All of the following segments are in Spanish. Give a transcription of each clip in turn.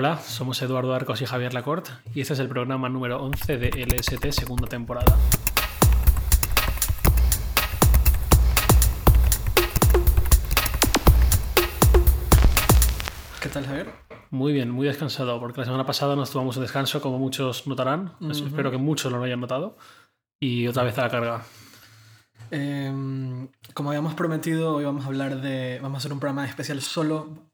Hola, somos Eduardo Arcos y Javier Lacorte y este es el programa número 11 de LST segunda temporada. ¿Qué tal, Javier? Muy bien, muy descansado, porque la semana pasada nos tomamos un descanso, como muchos notarán. Espero que muchos lo hayan notado. Y otra vez a la carga. Em, como habíamos prometido, hoy vamos a hablar de. Vamos a hacer un programa especial solo,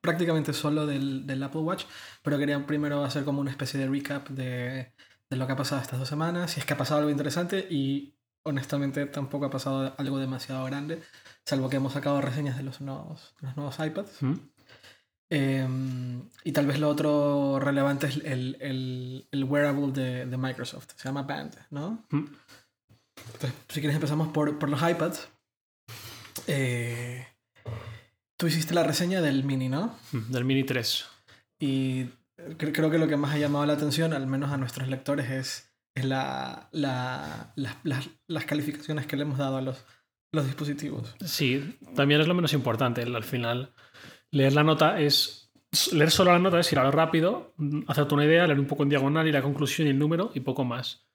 prácticamente solo del, del Apple Watch, pero quería primero hacer como una especie de recap de, de lo que ha pasado estas dos semanas, si es que ha pasado algo interesante y honestamente tampoco ha pasado algo demasiado grande, salvo que hemos sacado reseñas de los nuevos, los nuevos iPads. Em, y tal vez lo otro relevante es el, el, el wearable de, de, Microsoft. Se llama Band, ¿no? Entonces, si quieres empezamos por, por los iPads. Eh, tú hiciste la reseña del Mini, ¿no? Del Mini 3. Y creo que lo que más ha llamado la atención, al menos a nuestros lectores, es, es la, la, las, las calificaciones que le hemos dado a los, los dispositivos. Sí, también es lo menos importante. Al final Leer la nota es. Leer solo la nota es ir a lo rápido, hacerte una idea, leer un poco en diagonal y la conclusión y el número y poco más.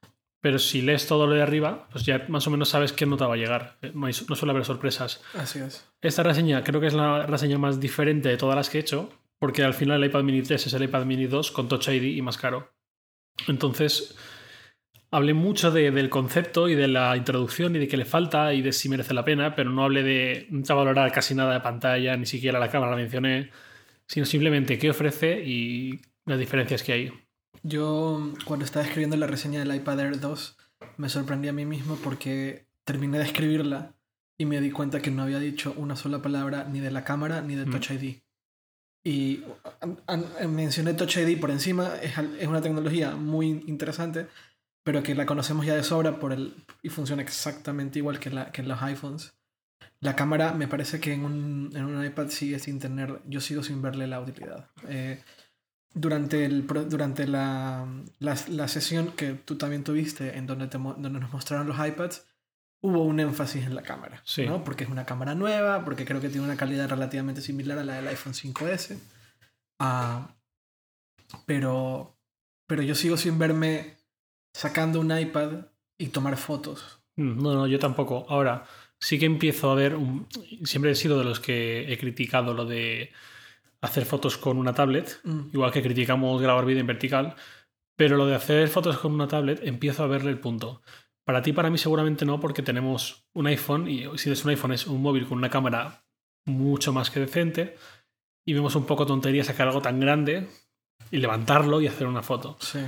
Pero si lees todo lo de arriba, pues ya más o menos sabes qué nota va a llegar. Eh, no, no suele haber sorpresas. Así es. Esta reseña creo que es la reseña más diferente de todas las que he hecho, porque al final el iPad mini 3 es el iPad mini 2 con Touch ID y más caro. Entonces, hablé mucho de, del concepto y de la introducción y de qué le falta y de si merece la pena, pero no hablé de, no valorar casi nada de pantalla, ni siquiera la cámara la mencioné, sino simplemente qué ofrece y las diferencias que hay. Yo, cuando estaba escribiendo la reseña del iPad Air 2, me sorprendí a mí mismo porque terminé de escribirla y me di cuenta que no había dicho una sola palabra ni de la cámara ni de Touch ID. Y mencioné Touch ID por encima, es, es una tecnología muy interesante, pero que la conocemos ya de sobra por el, y funciona exactamente igual que, la, que en los iPhones. La cámara me parece que en un, en un iPad sigue sin tener, yo sigo sin verle la utilidad. Eh, durante el, durante la, la, la, sesión que tú también tuviste, en donde, te, donde nos mostraron los iPads, hubo un énfasis en la cámara. Sí. ¿no? Porque es una cámara nueva, porque creo que tiene una calidad relativamente similar a la del iPhone 5S. Uh, pero, pero yo sigo sin verme sacando un iPad y tomar fotos. Mm, no, no, yo tampoco. Ahora, sí que empiezo a ver, un... siempre he sido de los que he criticado lo de hacer fotos con una tablet, mm. igual que criticamos grabar vídeo en vertical, pero lo de hacer fotos con una tablet empiezo a verle el punto. Para ti, para mí seguramente no, porque tenemos un iPhone y si es un iPhone es un móvil con una cámara mucho más que decente y vemos un poco tontería sacar algo tan grande y levantarlo y hacer una foto. Sí.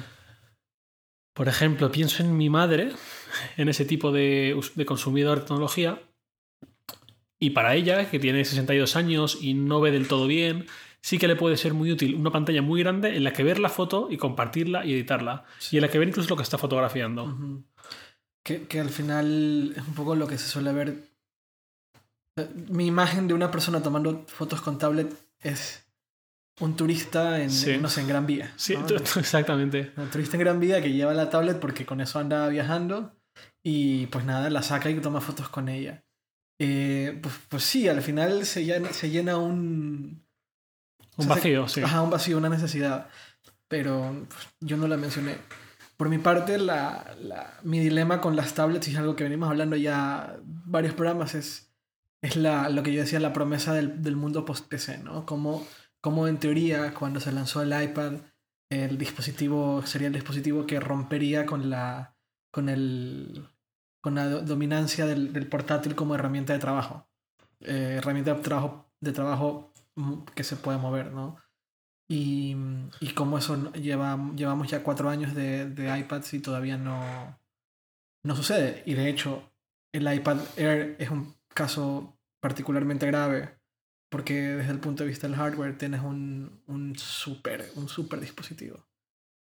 Por ejemplo, pienso en mi madre, en ese tipo de, de consumidor de tecnología, y para ella, que tiene 62 años y no ve del todo bien, sí que le puede ser muy útil una pantalla muy grande en la que ver la foto y compartirla y editarla. Sí. Y en la que ver incluso lo que está fotografiando. Uh -huh. que, que, al final es un poco lo que se suele ver. Mi imagen de una persona tomando fotos con tablet es un turista en, sí. no sé, en Gran Vía. Sí, ¿no? exactamente. Un turista en Gran Vía que lleva la tablet porque con eso anda viajando y pues nada, la saca y toma fotos con ella. Eh, pues, pues sí, al final se llena, se llena un... Un vacío, sí. Ajá, un vacío, una necesidad. Pero pues, yo no la mencioné. Por mi parte, la, la, mi dilema con las tablets, y es algo que venimos hablando ya varios programas, es, es la, lo que yo decía, la promesa del, del mundo post-PC, ¿no? Como como en teoría cuando se lanzó el iPad el dispositivo sería el dispositivo que rompería con la con el con la dominancia del, del portátil como herramienta de trabajo eh, herramienta de trabajo de trabajo que se puede mover no y, y como eso lleva llevamos ya cuatro años de, de iPads y todavía no no sucede. Y de hecho el iPad Air es un caso particularmente grave porque desde el punto de vista del hardware tienes un, un super, un super dispositivo.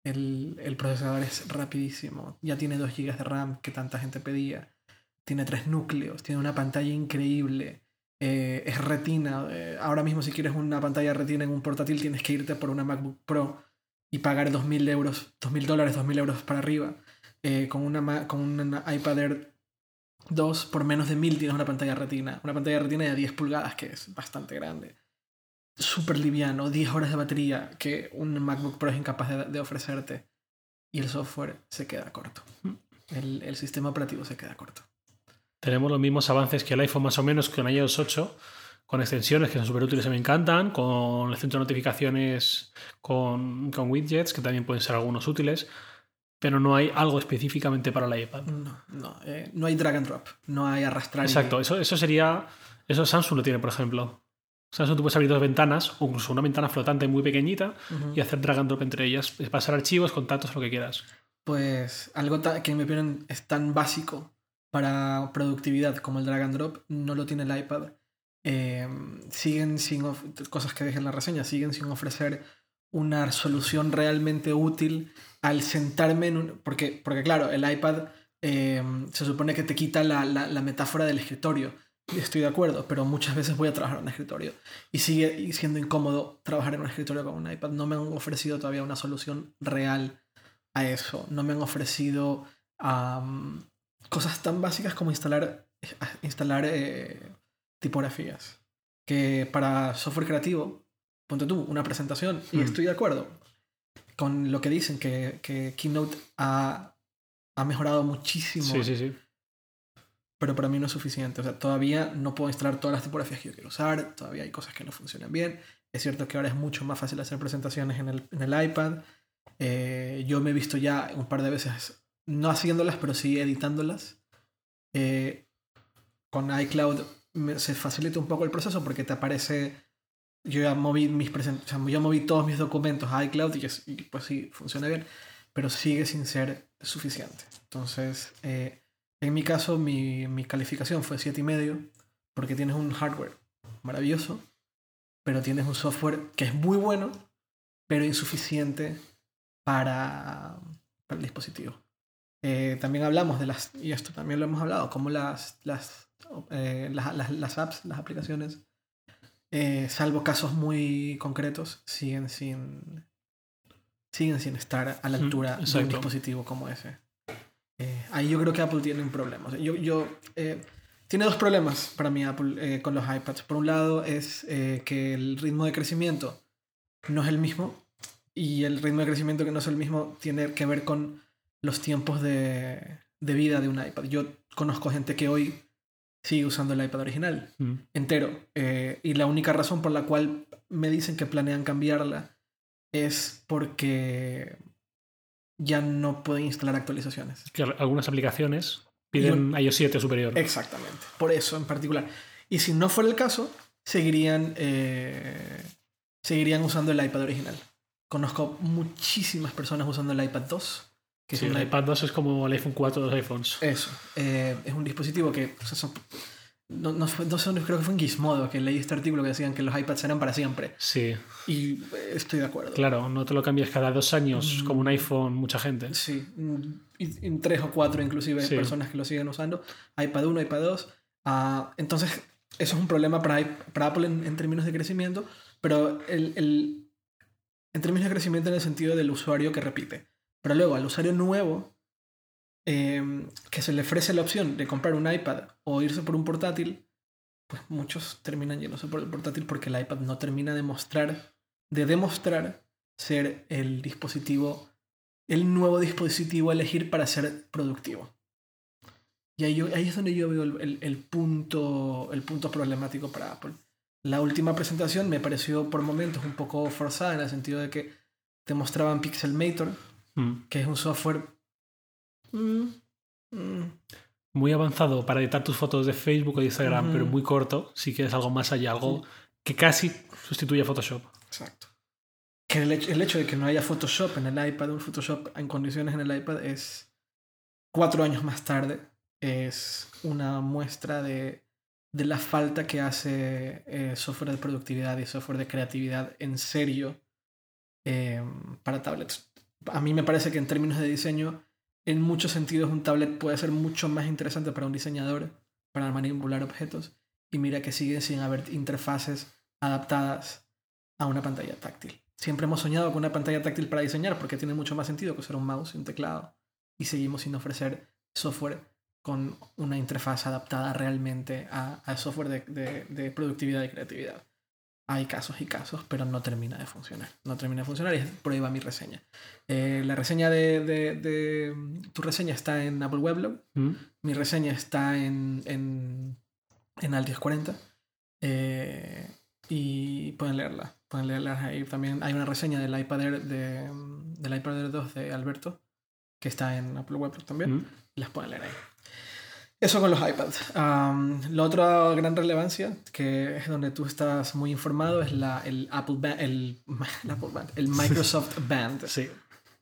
El, el, procesador es rapidísimo, ya tiene 2 GB de RAM que tanta gente pedía, tiene tres núcleos, tiene una pantalla increíble, eh, es retina. Eh, ahora mismo si quieres una pantalla retina en un portátil tienes que irte por una MacBook Pro y pagar 2.000 euros, 2.000 dólares, 2.000 euros para arriba. Eh, con, una, con una iPad Air 2 por menos de 1000 tienes una pantalla retina. Una pantalla retina de 10 pulgadas que es bastante grande. súper liviano, 10 horas de batería, que un MacBook Pro es incapaz de, de ofrecerte. Y el software se queda corto. El, el, sistema operativo se queda corto. Tenemos los mismos avances que el iPhone más o menos con iOS 8, con extensiones que son súper útiles y me encantan, con el centro de notificaciones con, con widgets, que también pueden ser algunos útiles pero no hay algo específicamente para la iPad. No, no, eh, no hay drag and drop, no hay arrastrar. Exacto, eso, eso sería. Eso Samsung lo tiene, por ejemplo. Samsung tú puedes abrir dos ventanas, o incluso una ventana flotante muy pequeñita, y hacer drag and drop entre ellas, pasar archivos, contactos, lo que quieras. Pues algo que en mi opinión es tan básico para productividad como el drag and drop, no lo tiene el iPad. Eh, siguen sin cosas que dejen en la reseña, siguen sin ofrecer una solución realmente útil al sentarme en un... Porque, porque claro, el iPad em, se supone que te quita la, la, metáfora del escritorio. Estoy de acuerdo, pero muchas veces voy a trabajar en un escritorio. Y sigue siendo incómodo trabajar en un escritorio con un iPad. No me han ofrecido todavía una solución real a eso. No me han ofrecido cosas tan básicas como instalar, instalar eh, tipografías. Que para software creativo, ponte tú una presentación, y hmm. estoy de acuerdo con lo que dicen, que, que Keynote ha, ha, mejorado muchísimo. Sí, sí, sí. Pero para mí no es suficiente. O sea, todavía no puedo instalar todas las tipografías que yo quiero usar, todavía hay cosas que no funcionan bien. Es cierto que ahora es mucho más fácil hacer presentaciones en el, en el iPad. Eh, yo me he visto ya un par de veces, no haciéndolas, pero sí editándolas. Eh, con iCloud se facilita un poco el proceso porque te aparece yo ya moví mis yo moví todos mis documentos a iCloud y, pues sí, funciona bien, pero sigue sin ser suficiente. Entonces, eh, en mi caso, mi, mi calificación fue 7,5 porque tienes un hardware maravilloso, pero tienes un software que es muy bueno, pero insuficiente para el dispositivo. Eh, también hablamos de las, y esto también lo hemos hablado, como las, las, eh, las, las, las apps, las aplicaciones eh, salvo casos muy concretos, siguen sin, siguen sin estar a la altura de un dispositivo como ese. Eh, ahí yo creo que Apple tiene un problema. yo, yo, eh, tiene dos problemas para mí Apple con los iPads. Por un lado es que el ritmo de crecimiento no es el mismo y el ritmo de crecimiento que no es el mismo tiene que ver con los tiempos de, de vida de un iPad. Yo conozco gente que hoy sigue usando el iPad original mm. entero. Eh, y la única razón por la cual me dicen que planean cambiarla es porque ya no pueden instalar actualizaciones. Que algunas aplicaciones piden iOS 7 superior. Exactamente, por eso en particular. Y si no fuera el caso, seguirían, eh, seguirían usando el iPad original. Conozco muchísimas personas usando el iPad 2 que sí, el iPad 2 es como el iPhone 4 de los iPhones. Eso. Eh, es un dispositivo que. no, no, no, creo que fue en Gizmodo que leí este artículo que decían que los iPads eran para siempre. Sí. Y estoy de acuerdo. Claro, no te lo cambias cada dos años mm. como un iPhone, mucha gente. Sí. En tres o cuatro, inclusive, personas que lo siguen usando. iPad 1, iPad 2. Ah, entonces, eso es un problema para, para Apple en, términos de crecimiento, pero el, el, en términos de crecimiento en el sentido del usuario que repite. Pero luego al usuario nuevo, em, que se le ofrece la opción de comprar un iPad o irse por un portátil, pues muchos terminan yéndose por el portátil porque el iPad no termina de mostrar, de demostrar ser el dispositivo, el nuevo dispositivo a elegir para ser productivo. Y ahí, es donde yo veo el, el, punto, el punto problemático para Apple. La última presentación me pareció por momentos un poco forzada en el sentido de que te mostraban Pixelmator, Mm. que es un software mm, mm. muy avanzado para editar tus fotos de Facebook o de Instagram, pero muy corto, si quieres algo más allá, algo que casi sustituye a Photoshop. Exacto. Que el hecho, el hecho, de que no haya Photoshop en el iPad, un Photoshop en condiciones en el iPad, es cuatro años más tarde, es una muestra de, de la falta que hace eh, software de productividad y software de creatividad en serio eh, para tablets a mí me parece que en términos de diseño, en muchos sentidos un tablet puede ser mucho más interesante para un diseñador, para manipular objetos, y mira que sigue sin haber interfaces adaptadas a una pantalla táctil. Siempre hemos soñado con una pantalla táctil para diseñar porque tiene mucho más sentido que usar un mouse y un teclado, y seguimos sin ofrecer software con una interfaz adaptada realmente a, software de, de productividad y creatividad. Hay casos y casos, pero no termina de funcionar. No termina de funcionar y por ahí va mi reseña. Eh, la reseña de, de, de, Tu reseña está en Apple Weblog. Mm. Mi reseña está en, en, en Altius 40. Eh, y pueden leerla. Pueden leerla ahí. También hay una reseña del iPad Air, de, del iPad Air 2 de Alberto, que está en Apple Weblog también. Mm. Las pueden leer ahí. Eso con los iPads. Um, la otra gran relevancia, que es donde tú estás muy informado, es la, el Apple Band, el, el, Apple Band, el Microsoft Band, Sí,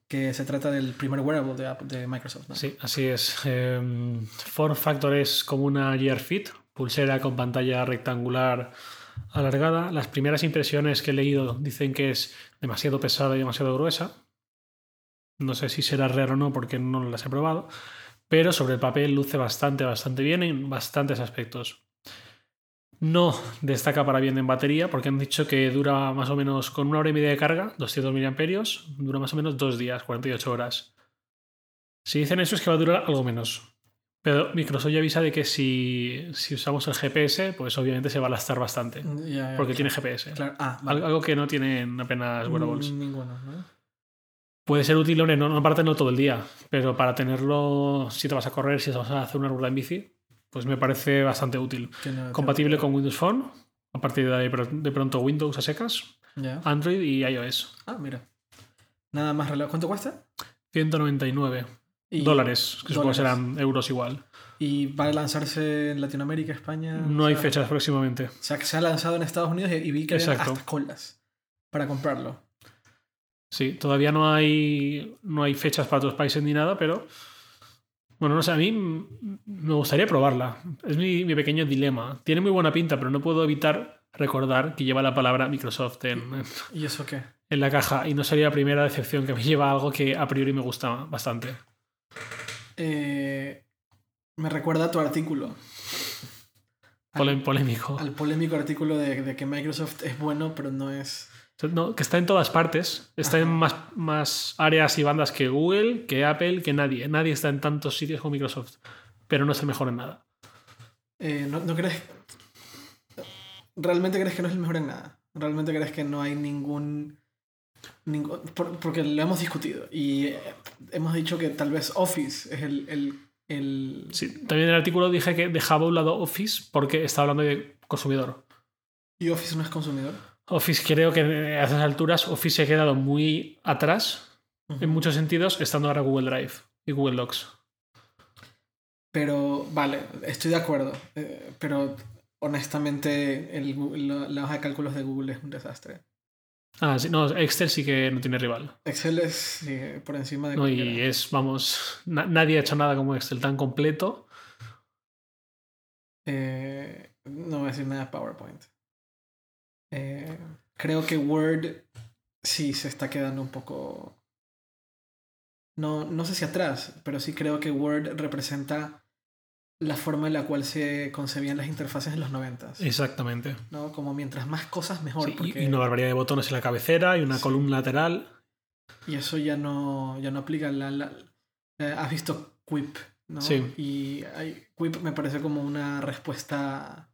que se trata del primer wearable de, Apple- de Microsoft. ¿no? sí, así es. Eh, form Factor es como una Gear Fit, pulsera con pantalla rectangular alargada. Las primeras impresiones que he leído dicen que es demasiado pesada y demasiado gruesa. No sé si será raro o no porque no las he probado. Pero sobre el papel luce bastante, bastante bien en bastantes aspectos. No destaca para bien en batería porque han dicho que dura más o menos con una hora y media de carga, 200 mAh, dura más o menos dos días, 48 horas. Si dicen eso es que va a durar algo menos. Pero Microsoft ya avisa de que si, si usamos el GPS, pues obviamente se va a lastar bastante. Ya, ya, Porque claro, tiene GPS. Claro. Ah, vale. Algo que no tienen apenas wearables. Ninguno, ¿no? Puede ser útil, hombre, no, no aparte no todo el día, pero para tenerlo si te vas a correr, si te vas a hacer una ruta en bici, pues me parece bastante útil. Compatible con Windows Phone, a partir de ahí de pronto Windows a secas. Android y iOS. Ah, mira. Nada más relevante. ¿Cuánto cuesta? 199 Y- dólares, que supongo serán euros igual. ¿Y va a lanzarse en Latinoamérica, España? No O hay fechas próximamente. O sea, que se ha lanzado en Estados Unidos y, vi que había hasta colas para comprarlo. Sí, todavía no hay, no hay fechas para otros países ni nada, pero bueno, no sé, a mí me gustaría probarla. Es mi, mi pequeño dilema. Tiene muy buena pinta, pero no puedo evitar recordar que lleva la palabra Microsoft en, en- ¿Y eso qué? en la caja y no sería la primera decepción que me lleva a algo que a priori me gusta bastante. Eh, me recuerda a tu artículo. Polé- polémico. Al polémico artículo de, de que Microsoft es bueno, pero no es. No, que está en todas partes. Está en más, más áreas y bandas que Google, que Apple, que nadie. Nadie está en tantos sitios como Microsoft. Pero no es el mejor en nada. Eh, ¿no, no crees? ¿Realmente crees que no es el mejor en nada? ¿Realmente crees que no hay ningún... ningún por- porque lo hemos discutido y eh, hemos dicho que tal vez Office es el... el, el- Sí, también en el artículo dije que dejaba a un lado Office porque estaba hablando de consumidor. Y Office no es consumidor. Office creo que a esas alturas Office se ha quedado muy atrás en muchos sentidos, estando ahora Google Drive y Google Docs. Pero, vale, estoy de acuerdo. eh, pero honestamente el, la, la hoja de cálculos de Google es un desastre. Ah, sí, no, Excel sí que no tiene rival. Excel es sí, por encima de... No, y es, vamos, na- nadie ha hecho nada como Excel tan completo. Eh, no voy a decir nada de PowerPoint. Eh, creo que Word sí se está quedando un poco. No, no sé si atrás, pero sí creo que Word representa la forma en la cual se concebían las interfaces en los 90. Exactamente. ¿no? Como mientras más cosas mejor. Sí, y- porque- y una barbaridad de botones en la cabecera y una Sí. columna lateral. Y eso ya no, ya no aplica. La, la- eh, has visto Quip, ¿no? Sí. Y hay- Quip me parece como una respuesta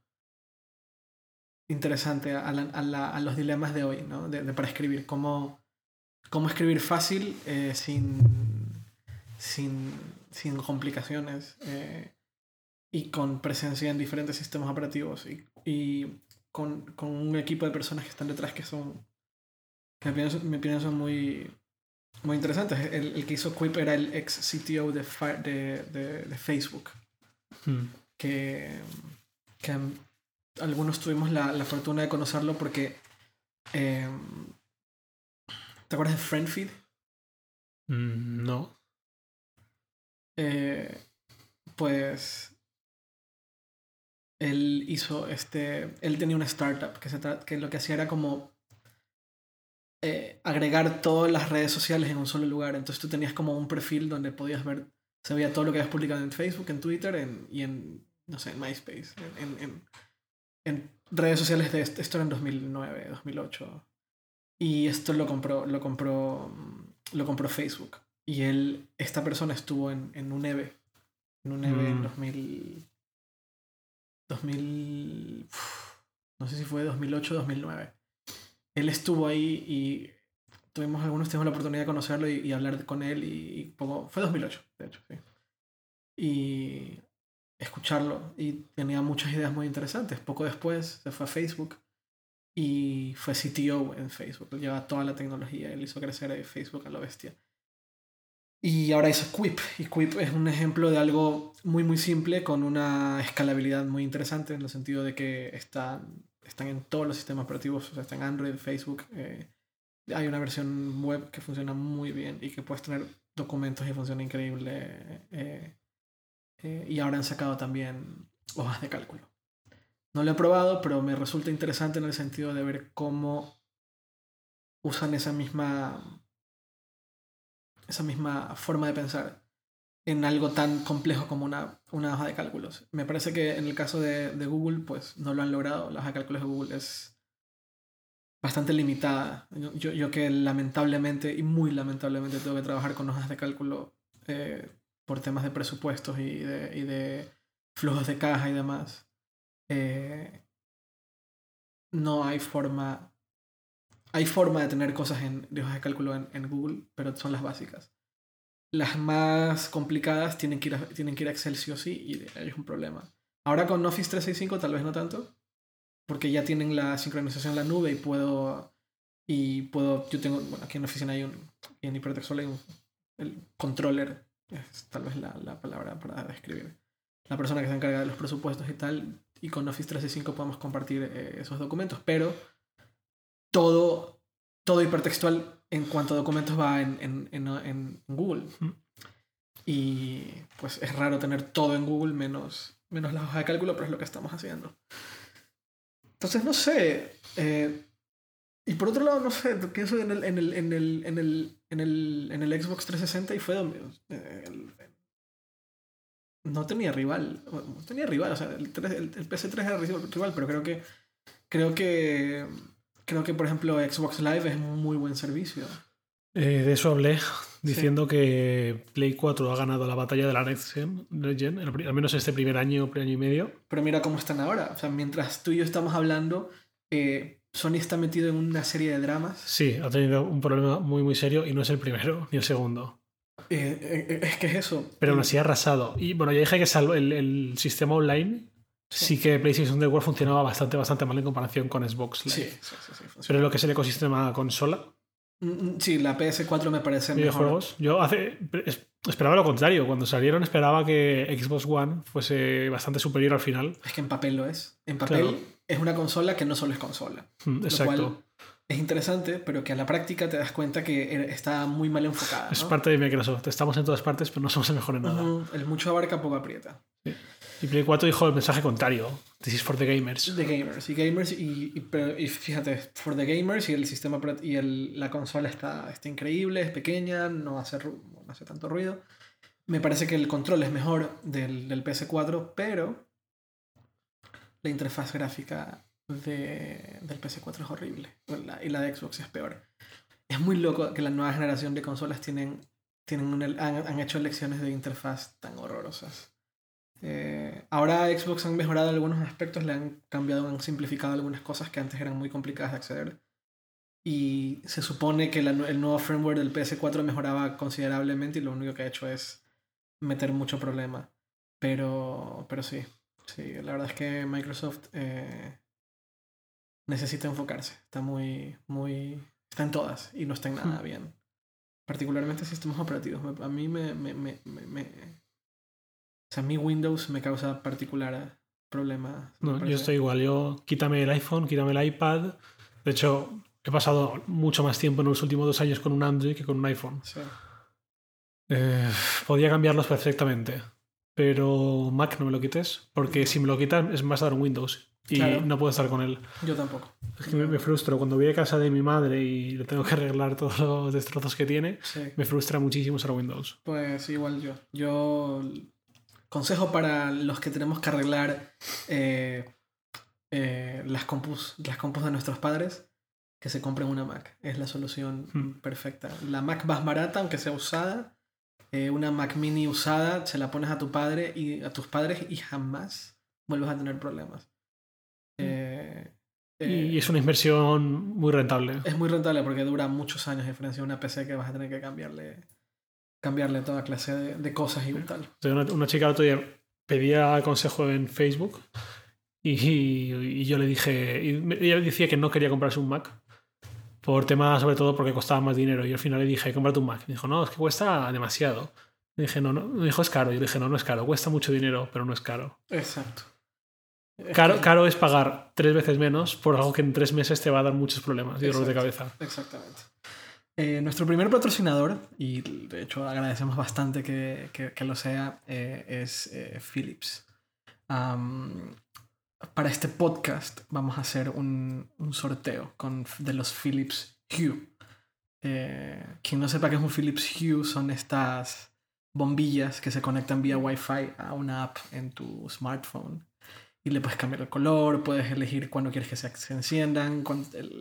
interesante a, la- a la- a los dilemas de hoy, ¿no? De, de para escribir. Cómo, cómo escribir fácil eh, sin, sin, sin complicaciones eh, y con presencia en diferentes sistemas operativos y, y con, con un equipo de personas que están detrás que son que me opinión son muy muy interesantes. El, el que hizo Quip era el ex CTO de, de, de, de Facebook, Hmm. que, que algunos tuvimos la, la fortuna de conocerlo porque... eh, ¿Te acuerdas de FriendFeed? Mm, No. Eh, pues él hizo este él tenía una startup que, se que lo que hacía era como eh, agregar todas las redes sociales en un solo lugar entonces tú tenías como un perfil donde podías ver se veía todo lo que habías publicado en Facebook en Twitter en- y en no sé en MySpace en, en- en- en redes sociales de esto esto era en 2009 2008 y esto lo compró lo compró mm, lo compró Facebook y él, esta persona estuvo en, en un EVE. En un EVE en Mm. 2000. 2000. uf, no sé si fue 2008 o 2009. él estuvo ahí y tuvimos algunos tuvimos la oportunidad de conocerlo y, hablar con él y, poco, fue 2008, de hecho, sí. Y escucharlo y tenía muchas ideas muy interesantes. Poco después se fue a Facebook y fue CTO en Facebook. Lleva toda la tecnología, él hizo crecer Facebook a la bestia. Y ahora hizo Quip. Y Quip es un ejemplo de algo muy, muy simple con una escalabilidad muy interesante en el sentido de que están, están en todos los sistemas operativos, o sea, está en Android, Facebook. Eh, hay una versión web que funciona muy bien y que puedes tener documentos y funciona increíble. Eh, eh, y ahora han sacado también hojas de cálculo. No lo he probado, pero me resulta interesante en el sentido de ver cómo usan esa misma esa misma forma de pensar en algo tan complejo como una, una hoja de cálculos. Me parece que en el caso de, de, Google, pues no lo han logrado. La hoja de cálculos de Google es bastante limitada. Yo, yo que lamentablemente, y muy lamentablemente, tengo que trabajar con hojas de cálculo eh, por temas de presupuestos y de, y de, flujos de caja y demás. Eh, no hay forma hay forma de tener cosas en, de hojas de cálculo en, en, Google, pero son las básicas. Las más complicadas tienen que, ir a, tienen que ir a Excel sí o sí y ahí es un problema. Ahora con Office 365 tal vez no tanto, porque ya tienen la sincronización en la nube y puedo... Y puedo, yo tengo, bueno, aquí en la oficina hay un, en Hipertextual hay un el controller, es tal vez la, la palabra para describir. La persona que se encarga de los presupuestos y tal, y con Office 365 podemos compartir eh, esos documentos, pero todo, todo hipertextual en cuanto a documentos va en, en, en, en Google. Y pues es raro tener todo en Google menos, menos la hoja de cálculo, pero es lo que estamos haciendo. Entonces, no sé. Eh, y por otro lado, no sé, pienso en el, en el, en el, en el, en el, en el Xbox 360 y fue donde... no tenía rival. No tenía rival, o sea, el, el, el PS3 era rival, pero creo que... Creo que creo que, por ejemplo, Xbox Live es un muy buen servicio. Eh, de eso hablé, diciendo que Play 4 ha ganado la batalla de la Next Gen, al menos este primer año, primer año y medio. Pero mira cómo están ahora. O sea, mientras tú y yo estamos hablando, eh, Sony está metido en una serie de dramas. Sí, ha tenido un problema muy, muy serio y no es el primero ni el segundo. Eh, es que es eso. Pero aún así ha arrasado. Y bueno, ya dije que el, el sistema online sí que PlayStation Network funcionaba bastante, bastante mal en comparación con Xbox Live. Sí, sí, sí. Pero lo que es el ecosistema consola. Mm, mm, sí, la PS4 me parece videojuegos. Yo hace, esperaba lo contrario. Cuando salieron esperaba que Xbox One fuese bastante superior al final. Es que en papel lo es. En papel es una consola que no solo es consola. Mm, exacto. es interesante, pero que a la práctica te das cuenta que er, está muy mal enfocada. Es parte de Microsoft. Estamos en todas partes, pero no somos el mejor en nada. El mucho abarca, poco aprieta. Sí. Y Play 4 dijo el mensaje contrario. This is for the gamers. The gamers. Y gamers y, y, fíjate, for the gamers y el sistema y el, la consola está, está increíble, es pequeña, no hace, no hace tanto ruido. Me parece que el control es mejor del, del PS4, pero la interfaz gráfica de, del PS4 es horrible. y la de Xbox es peor. Es muy loco que la nueva generación de consolas tienen, tienen han, han hecho elecciones de interfaz tan horrorosas. Eh, ahora Xbox han mejorado algunos aspectos, le han cambiado, han simplificado algunas cosas que antes eran muy complicadas de acceder. Y se supone que el nuevo firmware del PS4 mejoraba considerablemente y lo único que ha hecho es meter mucho problema. Pero, pero sí, sí, la verdad es que Microsoft eh, necesita enfocarse. Está muy, muy... Está en todas y no está en nada hmm. bien. Particularmente sistemas operativos. A mí me, me, me, me o sea, mi Windows me causa particular problema. No, yo estoy igual. Yo quítame el iPhone, quítame el iPad. De hecho, he pasado mucho más tiempo en los últimos dos años con un Android que con un iPhone. Sí. Eh, podía cambiarlos perfectamente. Pero Mac no me lo quites. Porque si me lo quitan es más dar un Windows. Y no puedo estar con él. Yo tampoco. Es que me, frustro. Cuando voy a casa de mi madre y le tengo que arreglar todos los destrozos que tiene, me frustra muchísimo usar Windows. Pues igual yo. Yo Consejo para los que tenemos que arreglar eh, eh, las, compus, las compus de nuestros padres, que se compren una Mac. Es la solución hmm. perfecta. La Mac más barata, aunque sea usada. Eh, una Mac mini usada, se la pones a tu padre y a tus padres y jamás vuelves a tener problemas. Hmm. Eh, y es una inversión muy rentable. es muy rentable porque dura muchos años, a diferencia de una PC que vas a tener que cambiarle, cambiarle toda clase de, de cosas y tal. Una, una chica el otro día pedía consejo en Facebook y, y yo le dije, y ella decía que no quería comprarse un Mac por tema sobre todo porque costaba más dinero y al final le dije, cómprate un Mac. Me dijo, no, es que cuesta demasiado. Le dije, no, no, me dijo, es caro. Yo le dije, no, no es caro, cuesta mucho dinero, pero no es caro. Exacto. Caro, caro es pagar tres veces menos por algo que en tres meses te va a dar muchos problemas y dolores de cabeza. Exactamente. Eh, nuestro primer patrocinador, y de hecho agradecemos bastante que, que- que lo sea, eh, es eh, Philips. Para este podcast vamos a hacer un, un sorteo con, de los Philips Hue. Eh, quien no sepa qué es un Philips Hue son estas bombillas que se conectan vía Wi-Fi a una app en tu smartphone y le puedes cambiar el color, puedes elegir cuándo quieres que se, enciendan,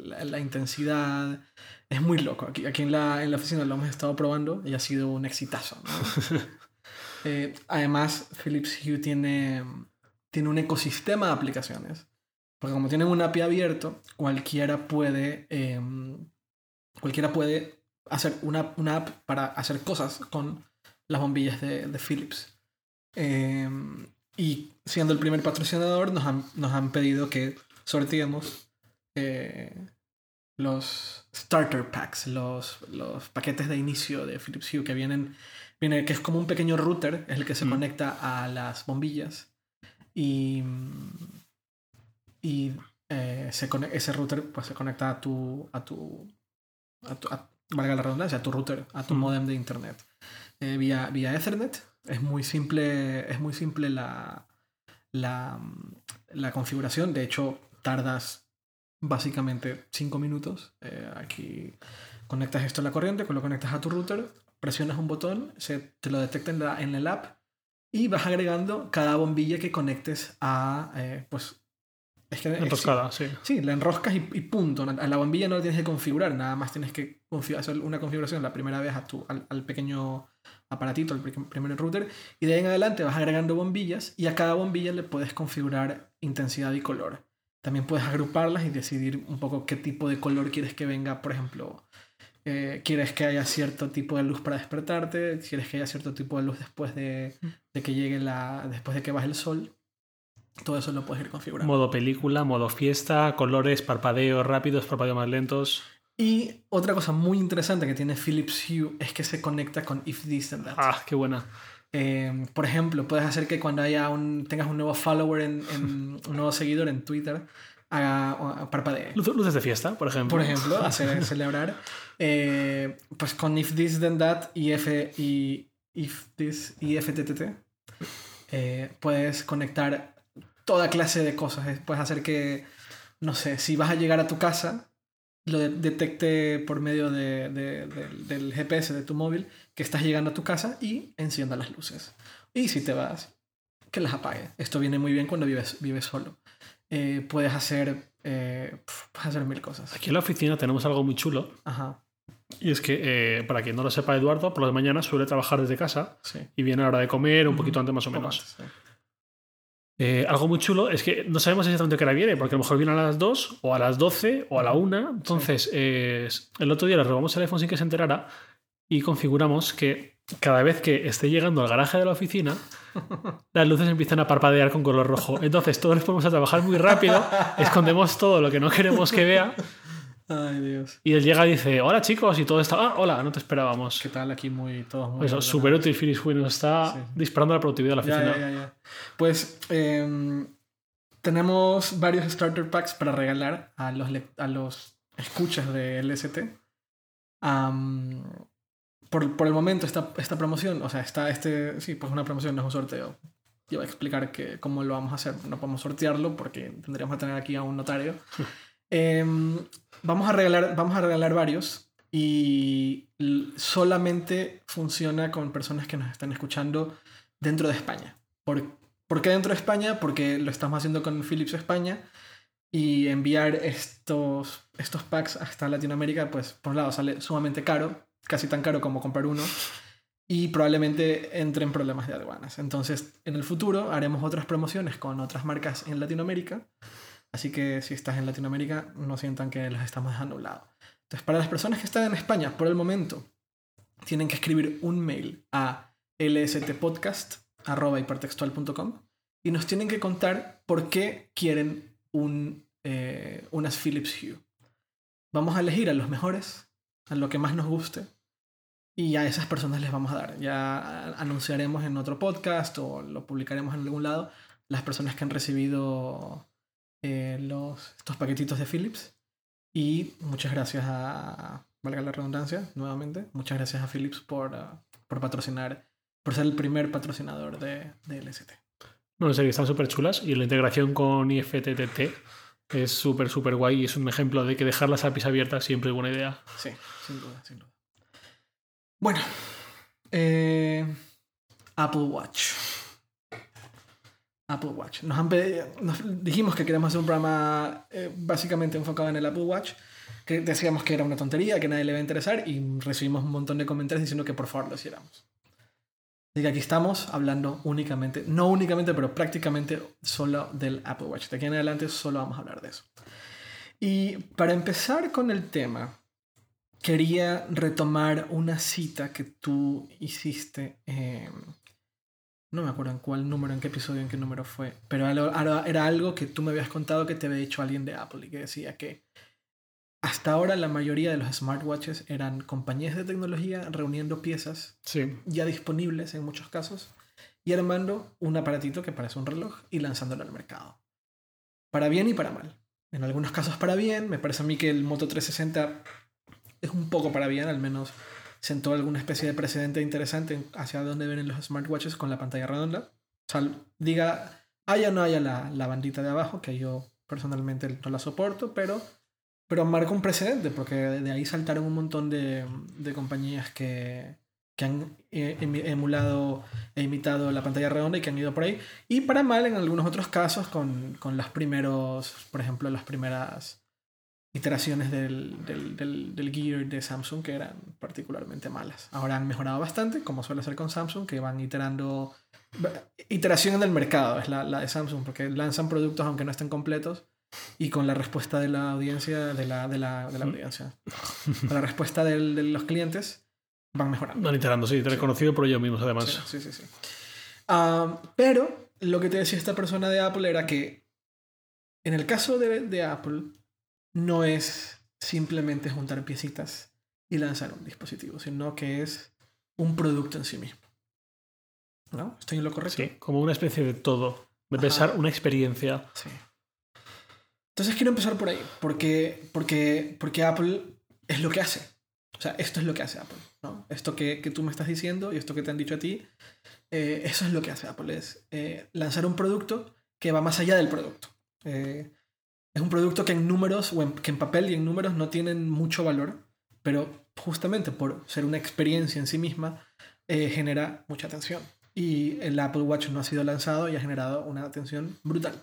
la, la intensidad. Es muy loco. Aquí, aquí en, la, en la oficina lo hemos estado probando y ha sido un exitazo. ¿no? Eh, además, Philips Hue tiene, tiene un ecosistema de aplicaciones. Porque como tienen un API abierto, cualquiera puede, em, cualquiera puede hacer una, una app para hacer cosas con las bombillas de, de Philips. Em, y siendo el primer patrocinador, nos han, nos han pedido que sorteemos eh, los starter packs, los, los paquetes de inicio de Philips Hue que vienen, viene, que es como un pequeño router, es el que se Mm. conecta a las bombillas. Y, y eh, se ese router pues, se conecta a tu, a tu, a tu a- valga la redundancia, a tu router, a tu Mm. modem de internet eh, vía, vía Ethernet. Es muy simple, es muy simple la, la, la configuración. De hecho, tardas básicamente 5 minutos. Eh, aquí conectas esto a la corriente, lo conectas a tu router, presionas un botón, se, te lo detecta en, la, en el app y vas agregando cada bombilla que conectes a... eh, pues, es que, sí, Enroscada, sí. Sí, la enroscas y, y punto. A la bombilla no la tienes que configurar, nada más tienes que hacer una configuración la primera vez a tu, al, al pequeño aparatito, al pri- primer router, y de ahí en adelante vas agregando bombillas y a cada bombilla le puedes configurar intensidad y color. También puedes agruparlas y decidir un poco qué tipo de color quieres que venga, por ejemplo, eh, quieres que haya cierto tipo de luz para despertarte, quieres que haya cierto tipo de luz después de, de que llegue la, después de que baje el sol. Todo eso lo puedes ir configurando. Modo película, modo fiesta, colores, parpadeos rápidos, parpadeos más lentos. Y otra cosa muy interesante que tiene Philips Hue es que se conecta con If This Then That. Ah, qué buena. Eh, por ejemplo, puedes hacer que cuando haya un, tengas un nuevo follower, en, en- un nuevo seguidor en Twitter, haga o- parpadee. Luz- Luces de fiesta, por ejemplo. Por ejemplo, hacer celebrar. eh, pues con If This Then That y, F, y If This y FTTT eh, puedes conectar toda clase de cosas. Eh, Puedes hacer que, no sé, si vas a llegar a tu casa, lo de- detecte por medio de- de- del- del GPS de tu móvil que estás llegando a tu casa y encienda las luces. Y si te vas, que las apague. Esto viene muy bien cuando vives, vives solo. Eh, puedes hacer eh, puedes hacer mil cosas. Aquí en la oficina tenemos algo muy chulo. Ajá, Y es que, eh, para quien no lo sepa, Eduardo, por las mañanas suele trabajar desde casa sí. y viene a la hora de comer, un poquito antes más o menos. antes, sí. Algo muy chulo es que no sabemos exactamente qué hora viene, porque a lo mejor viene a las 2 o a las 12 o a la 1. Entonces, eh, el otro día le robamos el iPhone sin que se enterara y configuramos que cada vez que esté llegando al garaje de la oficina, las luces empiezan a parpadear con color rojo. Entonces, todos nos ponemos a trabajar muy rápido, escondemos todo lo que no queremos que vea Ay, Dios. y él llega y dice: Hola chicos, y todo está. Ah, hola, no te esperábamos. ¿Qué tal aquí? Muy, todos muy Eso, ordenados. super útil, Hue nos está Sí. disparando la productividad de la oficina. ya, ya, ya. Pues em, tenemos varios starter packs para regalar a los, a los escuchas de LST. Am, por, por el momento, esta, esta promoción, o sea, está este. Sí, pues una promoción, no es un sorteo. Yo voy a explicar que, cómo lo vamos a hacer. No podemos sortearlo porque tendríamos que tener aquí a un notario. Em, vamos, a regalar, vamos a regalar varios y solamente funciona con personas que nos están escuchando dentro de España. ¿Por, ¿Por qué dentro de España? Porque lo estamos haciendo con Philips España y enviar estos, estos packs hasta Latinoamérica, pues por un lado sale sumamente caro, casi tan caro como comprar uno, y probablemente entre en problemas de aduanas. Entonces, en el futuro haremos otras promociones con otras marcas en Latinoamérica. Así que si estás en Latinoamérica, no sientan que los estamos dejando a un lado. Entonces, para las personas que están en España, por el momento, tienen que escribir un mail a lstpodcast.com y nos tienen que contar por qué quieren un, eh, unas Philips Hue. Vamos a elegir a los mejores, a lo que más nos guste, y a esas personas les vamos a dar. Ya anunciaremos en otro podcast o lo publicaremos en algún lado las personas que han recibido eh, los, estos paquetitos de Philips. Y muchas gracias a, valga la redundancia, nuevamente, muchas gracias a Philips por, uh, por patrocinar, por ser el primer patrocinador de, de LST. No, en serio, están súper chulas y la integración con IFTTT es súper, súper guay y es un ejemplo de que dejar las APIs abiertas siempre es buena idea. Sí, sin duda, sin duda. Bueno, eh, Apple Watch. Apple Watch. Nos, han nos dijimos que queríamos hacer un programa eh, básicamente enfocado en el Apple Watch, que decíamos que era una tontería, que nadie le iba a interesar y recibimos un montón de comentarios diciendo que por favor lo hiciéramos. Así que aquí estamos hablando únicamente, no únicamente, pero prácticamente solo del Apple Watch. De aquí en adelante solo vamos a hablar de eso. Y para empezar con el tema, quería retomar una cita que tú hiciste. no me acuerdo en cuál número, en qué episodio, en qué número fue, pero era algo que tú me habías contado que te había dicho alguien de Apple y que decía que hasta ahora la mayoría de los smartwatches eran compañías de tecnología reuniendo piezas ya disponibles en muchos casos y armando un aparatito que parece un reloj y lanzándolo al mercado. Para bien y para mal. En algunos casos para bien, me parece a mí que el Moto 360 es un poco para bien, al menos sentó alguna especie de precedente interesante hacia dónde vienen los smartwatches con la pantalla redonda. O sea, diga, haya o no haya la, la bandita de abajo, que yo personalmente no la soporto, pero pero marca un precedente, porque de ahí saltaron un montón de, de compañías que, que han eh, emulado e imitado la pantalla redonda y que han ido por ahí. Y para mal en algunos otros casos con, con los primeros, por ejemplo, las primeras iteraciones del, del, del, del, Gear de Samsung que eran particularmente malas. Ahora han mejorado bastante, como suele ser con Samsung, que van iterando... Iteración en el mercado es la, la de Samsung, porque lanzan productos aunque no estén completos y con la respuesta de la audiencia, de la, de la, de la audiencia, con la respuesta del, de los clientes, van mejorando. Van iterando, sí, reconocido por ellos mismos además. Sí, sí, sí. Uh, pero lo que te decía esta persona de Apple era que en el caso de, de Apple no es simplemente juntar piecitas y lanzar un dispositivo, sino que es un producto en sí mismo. ¿No? ¿Estoy en lo correcto? Sí, como una especie de todo. De pensar una experiencia. Sí. Entonces quiero empezar por ahí, porque, porque, porque Apple es lo que hace. O sea, esto es lo que hace Apple. ¿no? Esto que, que tú me estás diciendo y esto que te han dicho a ti, eh, eso es lo que hace Apple, es eh, lanzar un producto que va más allá del producto. Eh, es un producto que en números, o que en papel y en números no tienen mucho valor, pero justamente por ser una experiencia en sí misma, genera mucha atención. Y el Apple Watch no ha sido lanzado y ha generado una atención brutal.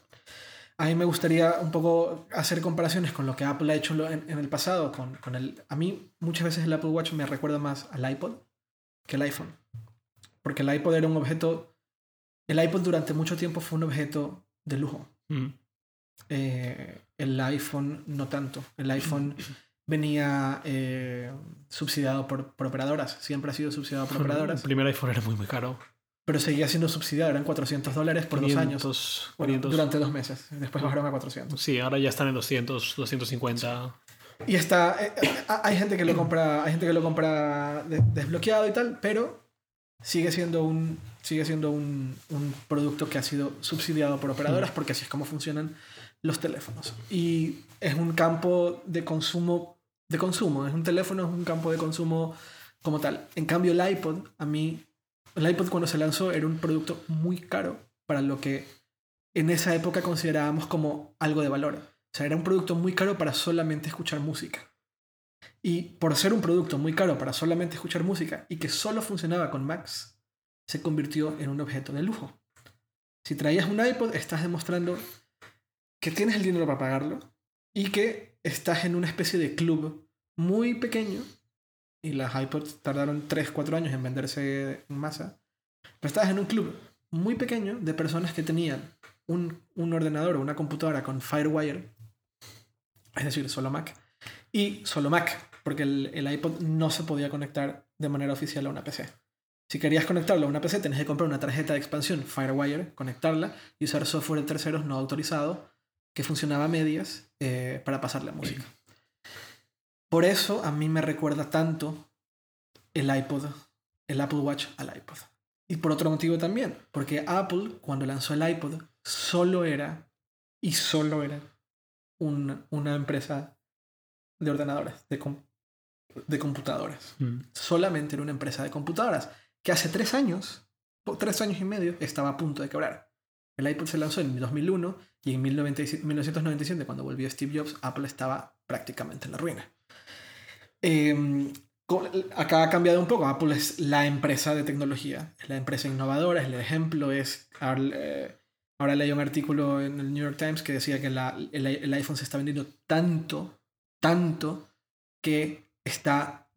A mí me gustaría un poco hacer comparaciones con lo que Apple ha hecho en, el pasado. Con, con, el, a mí muchas veces el Apple Watch me recuerda más al iPod que el iPhone. Porque el iPod era un objeto... El iPod durante mucho tiempo fue un objeto de lujo. Mm. Eh, el iPhone no tanto. El iPhone venía eh, subsidiado por, por, operadoras. Siempre ha sido subsidiado por operadoras. El primer iPhone era muy, muy caro pero seguía siendo subsidiado, eran 400 dólares por dos años. durante dos meses, después bajaron a 400. Sí, ahora ya están en 200, 250. Y está, eh, eh, hay gente que lo compra, hay gente que lo compra desbloqueado y tal, pero sigue siendo un, sigue siendo un, un producto que ha sido subsidiado por operadoras porque así es como funcionan los teléfonos. Y es un campo de consumo, de consumo, es un teléfono, es un campo de consumo como tal. En cambio el iPod a mí el iPod cuando se lanzó era un producto muy caro para lo que en esa época considerábamos como algo de valor. O sea, era un producto muy caro para solamente escuchar música. Y por ser un producto muy caro para solamente escuchar música y que solo funcionaba con Macs, se convirtió en un objeto de lujo. Si traías un iPod, estás demostrando que tienes el dinero para pagarlo y que estás en una especie de club muy pequeño y las iPods tardaron 3, 4 años en venderse en masa. Pero estabas en un club muy pequeño de personas que tenían un, un ordenador o una computadora con FireWire, es decir, solo Mac, y solo Mac, porque el, el iPod no se podía conectar de manera oficial a una PC. Si querías conectarlo a una PC, tenés que comprar una tarjeta de expansión FireWire, conectarla y usar software de terceros no autorizado que funcionaba a medias eh, para pasar la música. Por eso a mí me recuerda tanto el iPod, el Apple Watch al iPod. Y por otro motivo también, porque Apple cuando lanzó el iPod solo era, y solo era, una empresa de ordenadores, de, de computadoras. Mm. Solamente era una empresa de computadoras que hace tres años, tres años y medio, estaba a punto de quebrar. El iPod se lanzó en 2001 y en 1997, cuando volvió Steve Jobs, Apple estaba prácticamente en la ruina. Em, acá ha cambiado un poco. Apple es la empresa de tecnología, es la empresa innovadora, el ejemplo. Es, ahora, eh, leí un artículo en el New York Times que decía que el, iPhone se está vendiendo tanto, tanto, que está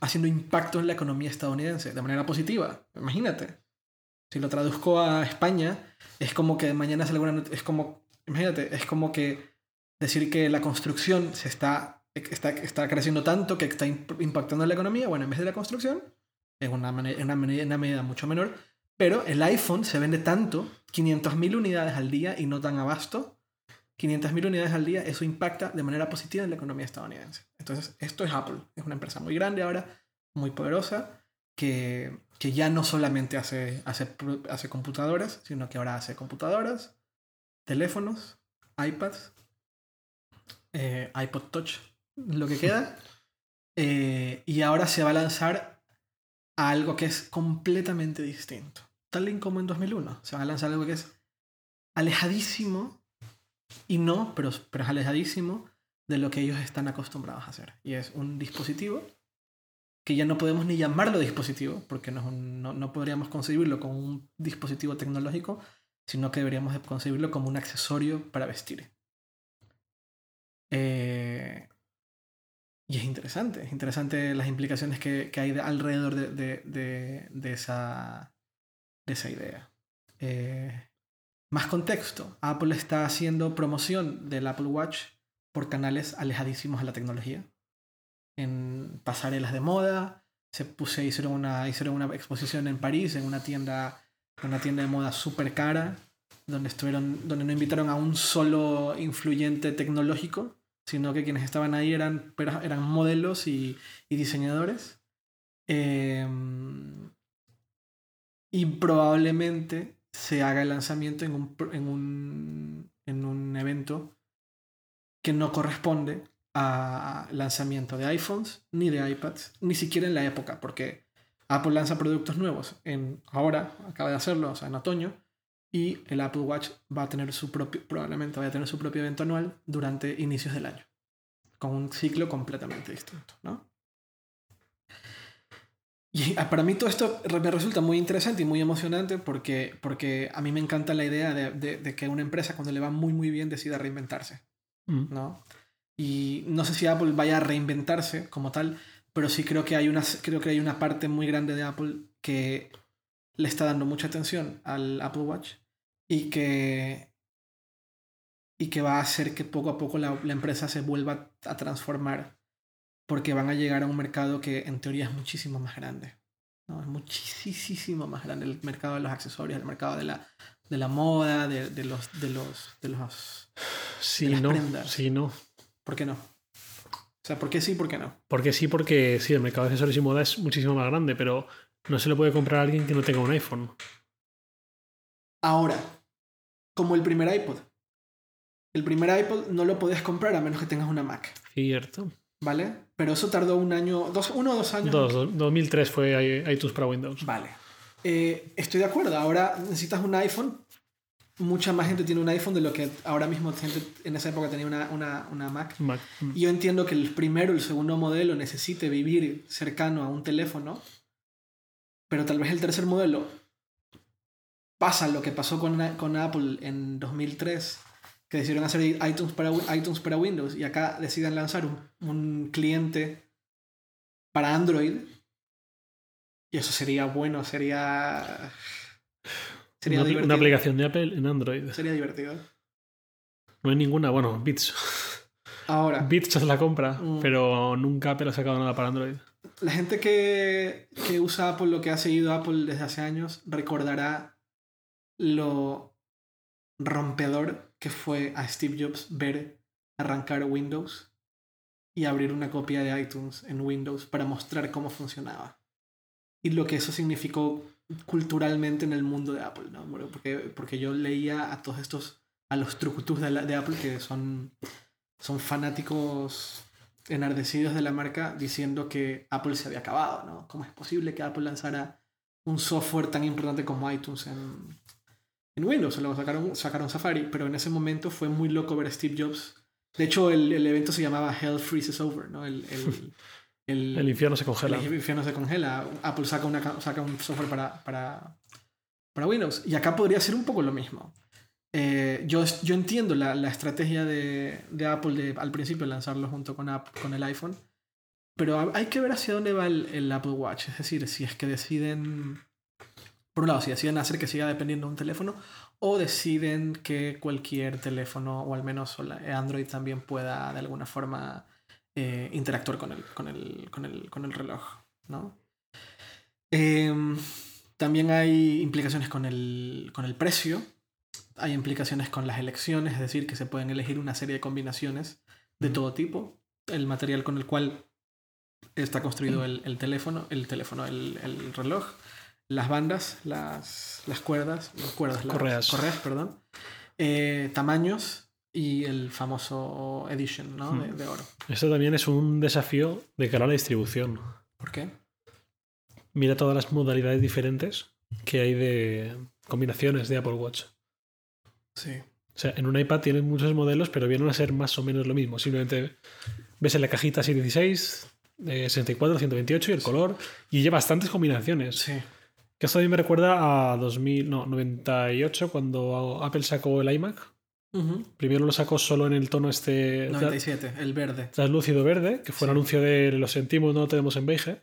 haciendo impacto en la economía estadounidense de manera positiva. Imagínate. Si lo traduzco a España, es como que mañana sale alguna es como imagínate, es como que decir que la construcción se está está, está creciendo tanto que está impactando en la economía, bueno, en vez de la construcción, en una, una, una medida mucho menor, pero el iPhone se vende tanto, 500.000 unidades al día y no tan abasto, 500.000 unidades al día, eso impacta de manera positiva en la economía estadounidense. Entonces, esto es Apple, es una empresa muy grande ahora, muy poderosa, que, que ya no solamente hace, hace, hace computadoras, sino que ahora hace computadoras, teléfonos, iPads, eh, iPod Touch, lo que queda. Eh, y ahora se va a lanzar a algo que es completamente distinto. Tal y como en 2001. Se va a lanzar algo que es alejadísimo, y no, pero, pero es alejadísimo de lo que ellos están acostumbrados a hacer. Y es un dispositivo que ya no podemos ni llamarlo dispositivo, porque no, no, no podríamos concebirlo como un dispositivo tecnológico, sino que deberíamos concebirlo como un accesorio para vestir. Eh, y es interesante, es interesante las implicaciones que, que hay alrededor de, de, de, esa, de esa idea. Eh, más contexto, Apple está haciendo promoción del Apple Watch por canales alejadísimos a la tecnología. En pasarelas de moda, se puse, hicieron, una, hicieron una exposición en París, en una tienda, una tienda de moda súper cara, donde, estuvieron, donde no invitaron a un solo influyente tecnológico, sino que quienes estaban ahí eran, eran modelos y, diseñadores. Em, y probablemente se haga el lanzamiento en un, en un, en un evento que no corresponde a lanzamiento de iPhones ni de iPads, ni siquiera en la época, porque Apple lanza productos nuevos en ahora, acaba de hacerlo, o sea, en otoño, y el Apple Watch va a tener su propio, probablemente va a tener su propio evento anual durante inicios del año, con un ciclo completamente distinto, ¿no? Y ah, para mí todo esto me resulta muy interesante y muy emocionante porque, porque a mí me encanta la idea de, de, que una empresa cuando le va muy muy bien decida reinventarse, mm. Y no sé si Apple vaya a reinventarse como tal, pero sí creo que hay una, creo que hay una parte muy grande de Apple que le está dando mucha atención al Apple Watch y que, y que va a hacer que poco a poco la, empresa se vuelva a transformar porque van a llegar a un mercado que en teoría es muchísimo más grande. ¿no? Es muchísimo más grande el mercado de los accesorios, el mercado de la, de la moda, de, de los... De los, de los sí, no, sí, no. ¿Por qué no? O sea, ¿por qué sí, por qué no? Porque sí, porque sí, el mercado de accesorios y moda es muchísimo más grande, pero no se le puede comprar a alguien que no tenga un iPhone. Ahora, como el primer iPod. El primer iPod no lo podías comprar a menos que tengas una Mac. Cierto. ¿Vale? Pero eso tardó un año, dos, uno o dos años. Dos, 2003 fue iTunes para Windows. Vale. Eh, estoy de acuerdo. Ahora necesitas un iPhone. Mucha más gente tiene un iPhone de lo que ahora mismo gente en esa época tenía una, una, una Mac. Mac. Y yo entiendo que el primero el segundo modelo necesite vivir cercano a un teléfono. Pero tal vez el tercer modelo pasa lo que pasó con, con Apple en 2003, que decidieron hacer iTunes para, iTunes para Windows y acá deciden lanzar un, un cliente para Android. Y eso sería bueno, sería... Sería Una, apli- divertido. una aplicación de Apple en Android. Sería divertido. No hay ninguna, bueno, Bits. Ahora, Bits hace la compra, Mm. pero nunca Apple ha sacado nada para Android. la gente que, que usa Apple, lo que ha seguido Apple desde hace años, recordará lo rompedor que fue a Steve Jobs ver arrancar Windows y abrir una copia de iTunes en Windows para mostrar cómo funcionaba. Y lo que eso significó culturalmente en el mundo de Apple, ¿no? Porque, porque yo leía a todos estos, a los trucutus de, de Apple que son, son fanáticos enardecidos de la marca diciendo que Apple se había acabado, ¿no? ¿Cómo es posible que Apple lanzara un software tan importante como iTunes en, en Windows? Luego sacaron, sacaron Safari, pero en ese momento fue muy loco ver a Steve Jobs. De hecho, el, el evento se llamaba Hell Freezes Over, ¿no? El, el- El infierno se congela. el infierno se congela. Apple saca, una, ca- saca un software para, para, para Windows. Y acá podría ser un poco lo mismo. Eh, yo, yo entiendo la, la estrategia de, de Apple de al principio lanzarlo junto con, App- con el iPhone. Pero ha- hay que ver hacia dónde va el, el Apple Watch. Es decir, si es que deciden. Por un lado, si deciden hacer que siga dependiendo de un teléfono. O deciden que cualquier teléfono, o al menos Android también pueda de alguna forma eh, interactuar con el, con el, con el, con el reloj. ¿no? Em, también hay implicaciones con el, con el precio. Hay implicaciones con las elecciones, es decir, que se pueden elegir una serie de combinaciones de todo tipo. El material con el cual está construido el, el teléfono, el teléfono, el, el reloj, las bandas, las, las cuerdas, las cuerdas, las Correas. correas, perdón, eh, tamaños y el famoso edition ¿no? de, Hmm. de oro. Esto también es un desafío de cara a la distribución. ¿Por qué? Mira todas las modalidades diferentes que hay de combinaciones de Apple Watch. Sí. O sea, en un iPad tienes muchos modelos, pero vienen a ser más o menos lo mismo. Simplemente ves en la cajita 616, eh, 64, 128 y el color. Y lleva bastantes combinaciones. Sí. Que esto también me recuerda a 2000, no, 98, cuando Apple sacó el iMac. Primero lo sacó solo en el tono este tra- 97, el verde. translúcido verde, que fue Sí. el anuncio de lo sentimos, no lo tenemos en beige.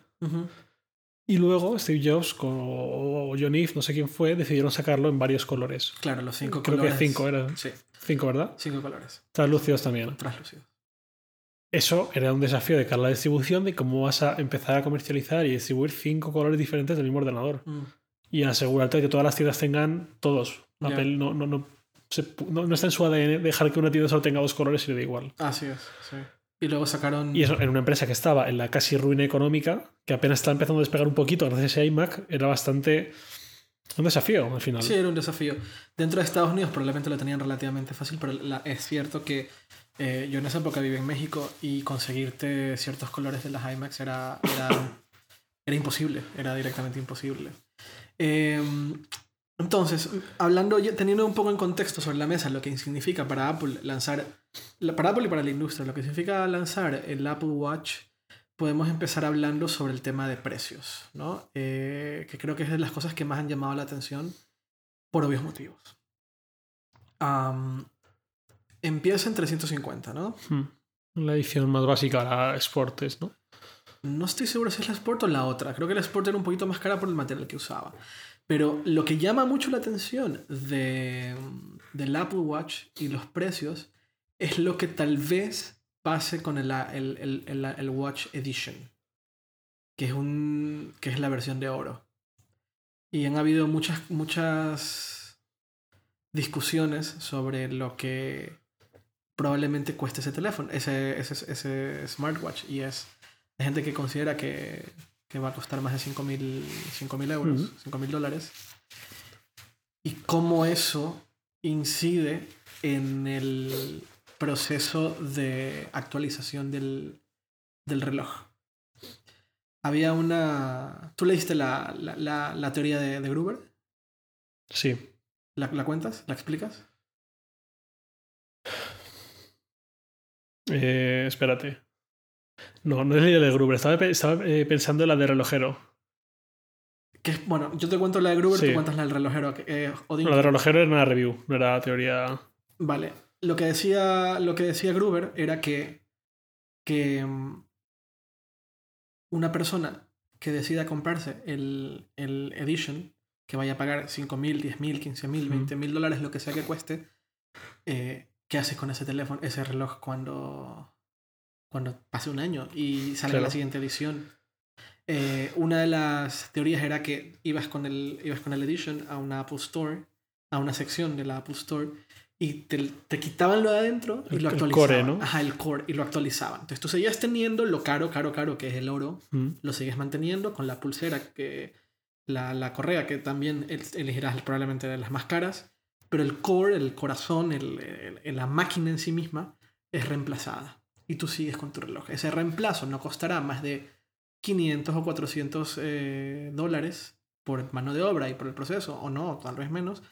Y luego Steve Jobs con, o John Ive, no sé quién fue, decidieron sacarlo en varios colores. Claro, los cinco Creo colores. que cinco eran. Sí, Cinco, ¿verdad? cinco colores. Translúcidos también. Translúcidos. Eso era un desafío de cara a la distribución de cómo vas a empezar a comercializar y distribuir cinco colores diferentes del mismo ordenador. Mm. Y asegurarte de que todas las tiendas tengan todos. Apple no, no, no, se no, no está en su ADN dejar que una tienda solo tenga dos colores y le da igual. Así es, sí. Y luego sacaron. Y eso en una empresa que estaba en la casi ruina económica, que apenas está empezando a despegar un poquito gracias a iMac, era bastante un desafío al final. Sí, era un desafío. Dentro de Estados Unidos probablemente lo tenían relativamente fácil, pero la- es cierto que eh, yo en esa época viví en México y conseguirte ciertos colores de las IMAX era, era, era imposible, era directamente imposible. Eh, entonces, hablando, teniendo un poco en contexto sobre la mesa lo que significa para Apple lanzar, la- para Apple y para la industria, lo que significa lanzar el Apple Watch, podemos empezar hablando sobre el tema de precios, ¿no? Eh, que creo que es de las cosas que más han llamado la atención por obvios motivos. Empieza en 350, ¿no? Hmm. La edición más básica, la Sportes, ¿no? No estoy seguro si es la Sport o la otra. Creo que la Sport era un poquito más cara por el material que usaba. Pero lo que llama mucho la atención de, del Apple Watch y los precios es lo que tal vez pase con el, el, el, el- Watch Edition, que es, un, que es la versión de oro. Y han habido muchas, muchas discusiones sobre lo que probablemente cueste ese teléfono, ese, ese, ese smartwatch. Y es hay gente que considera que, que va a costar más de 5 mil euros, Ujú. 5 mil dólares. Y cómo eso incide en el proceso de actualización del, del reloj. Había una... ¿Tú leíste la, la, la- la teoría de, de Gruber? Sí. ¿La, ¿La cuentas? ¿La explicas? Eh, espérate. No, no es la de Gruber. Estaba, eh, pensando en la de relojero. Que es- bueno, yo te cuento la de Gruber, Sí. tú cuentas la del relojero. eh, Odin. No, la de relojero era una review, no era teoría. Vale. Lo que decía, lo que decía Gruber era que, que mm, una persona que decida comprarse el, el Edition que vaya a pagar 5 mil, 10 mil, 15 mil, 20 mil dólares, lo que sea que cueste, eh, ¿qué haces con ese teléfono, ese reloj cuando, cuando pase un año y sale Claro. la siguiente edición? Eh, una de las teorías era que ibas con, el, ibas con el Edition a una Apple Store, a una sección de la Apple Store, y te, te quitaban lo de adentro y El- lo el actualizaban. core, ¿no? Ajá, el core, y lo actualizaban. Entonces tú seguías teniendo lo caro, caro, caro, que es el oro, Mm. lo sigues manteniendo con la pulsera, que la, la correa, que también el- elegirás probablemente de las más caras, pero el core, el corazón, el- el- la máquina en sí misma es reemplazada y tú sigues con tu reloj. Ese reemplazo no costará más de 500 o 400 eh, dólares por mano de obra y por el proceso, o no, tal vez menos,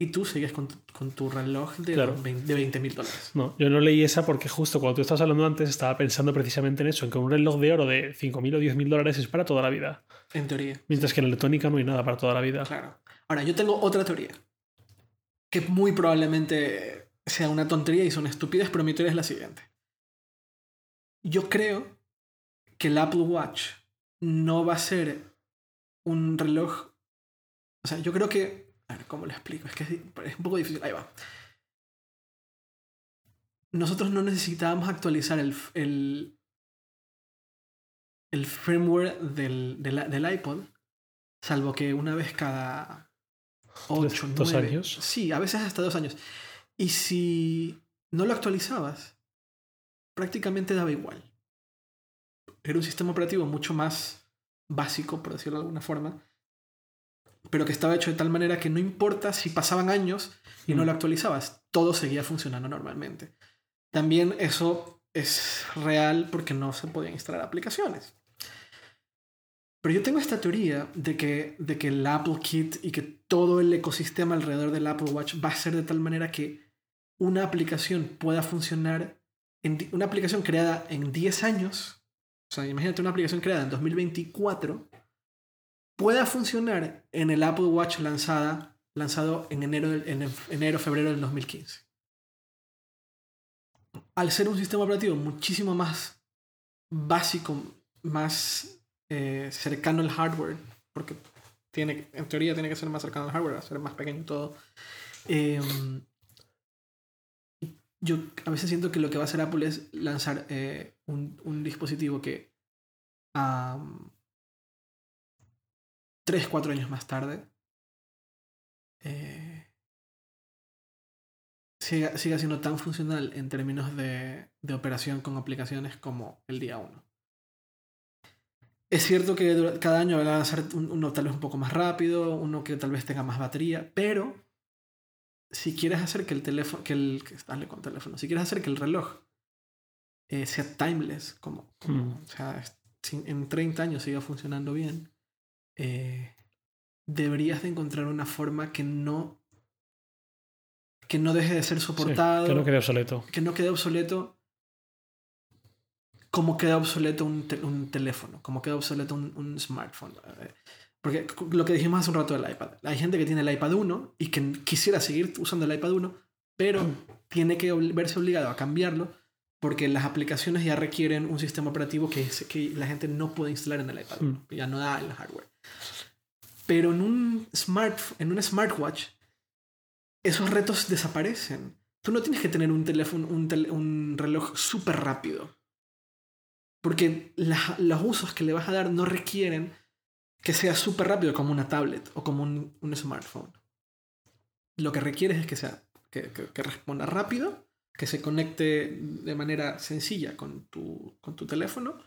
y tú sigues con tu, con tu reloj de, Claro. 20 de 20 mil dólares. No, yo no leí esa porque justo cuando tú estabas hablando antes estaba pensando precisamente en eso, en que un reloj de oro de 5.000 o 10.000 dólares es para toda la vida. En teoría. Mientras que en electrónica no hay nada para toda la vida. Claro. Ahora, yo tengo otra teoría. Que muy probablemente sea una tontería y son estúpidas, pero mi teoría es la siguiente. Yo creo que el Apple Watch no va a ser un reloj. O sea, yo creo que. A ver, ¿cómo lo explico? Es que es, es un poco difícil. Ahí va. Nosotros no necesitábamos actualizar el, el, el firmware del, del, del iPod, salvo que una vez cada 8, Dos 9. años. Sí, a veces hasta dos años. Y si no lo actualizabas, prácticamente daba igual. Era un sistema operativo mucho más básico, por decirlo de alguna forma, pero que estaba hecho de tal manera que no importa si pasaban años y no lo actualizabas, todo seguía funcionando normalmente. También eso es real porque no se podían instalar aplicaciones. Pero yo tengo esta teoría de que, de que el Apple Kit y que todo el ecosistema alrededor del Apple Watch va a ser de tal manera que una aplicación pueda funcionar, una aplicación creada en 10 años, o sea, imagínate una aplicación creada en 2024, pueda funcionar en el Apple Watch lanzada, lanzado en enero, en enero, febrero del 2015. Al ser un sistema operativo muchísimo más básico, más eh, cercano al hardware, porque tiene, en teoría tiene que ser más cercano al hardware, ser más pequeño todo. eh, yo a veces siento que lo que va a hacer Apple es lanzar eh, un, un dispositivo que am, tres, cuatro años más tarde eh, siga, siga siendo tan funcional en términos de, de operación con aplicaciones como el día 1. Es cierto que cada año va a lanzar un- uno tal vez un poco más rápido, uno que tal vez tenga más batería, pero si quieres hacer que el teléfono, que el, que dale con teléfono, si quieres hacer que el reloj eh, sea timeless, como, como- Mm. o sea, en 30 años siga funcionando bien, eh, deberías de encontrar una forma que no que no deje de ser Sí, soportado, que no quede obsoleto. que no quede obsoleto como queda obsoleto un, te- un teléfono, como queda obsoleto un, un smartphone. Porque lo que dijimos hace un rato del iPad. Hay gente que tiene el iPad 1 y que quisiera seguir usando el iPad 1, pero tiene que verse obligado a cambiarlo porque las aplicaciones ya requieren un sistema operativo que, que la gente no puede instalar en el iPad 1. Ya no da el hardware. Pero en un, smart, en un smartwatch, esos retos desaparecen. Tú no tienes que tener un teléfono, un, tel- un reloj súper rápido. Porque la- los usos que le vas a dar no requieren que sea súper rápido como una tablet o como un, un smartphone. Lo que requieres es que sea que, que- que responda rápido, que se conecte de manera sencilla con tu, con tu teléfono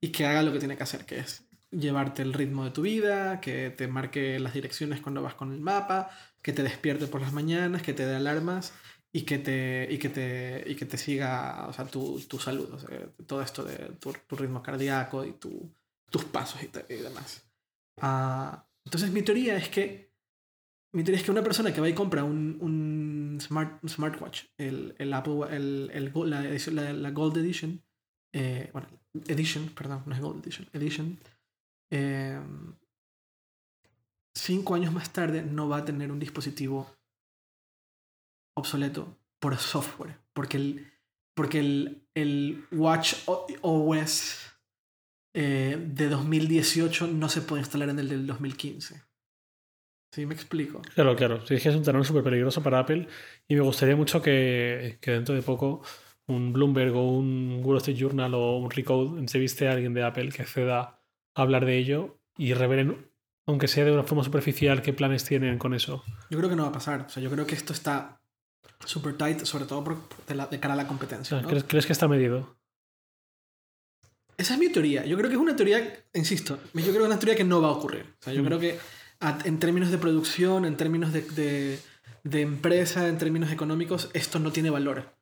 y que haga lo que tiene que hacer, que es llevarte el ritmo de tu vida, que te marque las direcciones cuando vas con el mapa, que te despierte por las mañanas, que te dé alarmas y que te, y que te, y que te siga o sea, tu, tu salud, o sea, todo esto de tu, tu ritmo cardíaco y tu, tus pasos y, te- y demás. Ah, entonces mi teoría es que mi teoría es que una persona que va y compra un, un, smart, smartwatch, el, el Apple, el, el la, Gold Edition, eh, bueno, Edition, perdón, no es Gold Edition, Edition, eh, cinco años más tarde no va a tener un dispositivo obsoleto por software, porque el, porque el, el Watch OS eh, de 2018 no se puede instalar en el del 2015. Sí, me explico. Claro, claro. Sí, es que es un terreno súper peligroso para Apple y me gustaría mucho que, que, dentro de poco un Bloomberg o un Wall Street Journal o un Recode entreviste a alguien de Apple que acceda a hablar de ello y revelen, aunque sea de una forma superficial, qué planes tienen con eso. Yo creo que no va a pasar. O sea, yo creo que esto está súper tight, sobre todo por, de, la, de, cara a la competencia. ¿no? ¿Crees, ¿Crees que está medido? Esa es mi teoría. Yo creo que es una teoría, insisto, yo creo que es una teoría que no va a ocurrir. O sea, yo mm. creo que en términos de producción, en términos de, de, de, empresa, en términos económicos, esto no tiene valor.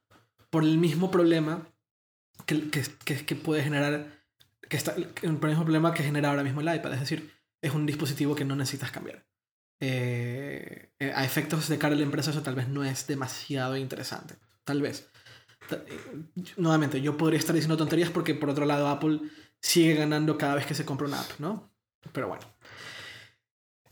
Por el mismo problema que, que, que puede generar, que está, el mismo problema que genera ahora mismo el iPad. Es decir, es un dispositivo que no necesitas cambiar. Eh, eh, a efectos de cara a la empresa eso tal vez no es demasiado interesante. Tal vez. Eh, nuevamente, yo podría estar diciendo tonterías porque por otro lado Apple sigue ganando cada vez que se compra una app, ¿no? Pero bueno.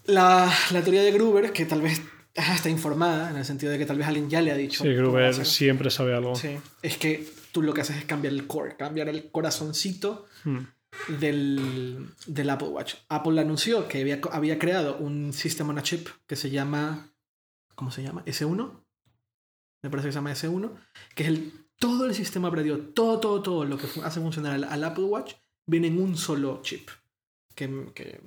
La, la teoría de Gruber, que tal vez está informada, en el sentido de que tal vez alguien ya le ha dicho. Sí, Gruber siempre sabe algo. Sí, es que tú lo que haces es cambiar el core, cambiar el corazoncito hmm. del, del, Apple Watch. Apple anunció que había, había creado un sistema on a chip que se llama. ¿Cómo se llama? S1. Me parece que se llama S1. Que es el, todo el sistema operativo, todo, todo, todo lo que hace funcionar al, al Apple Watch viene en un solo chip. Que, que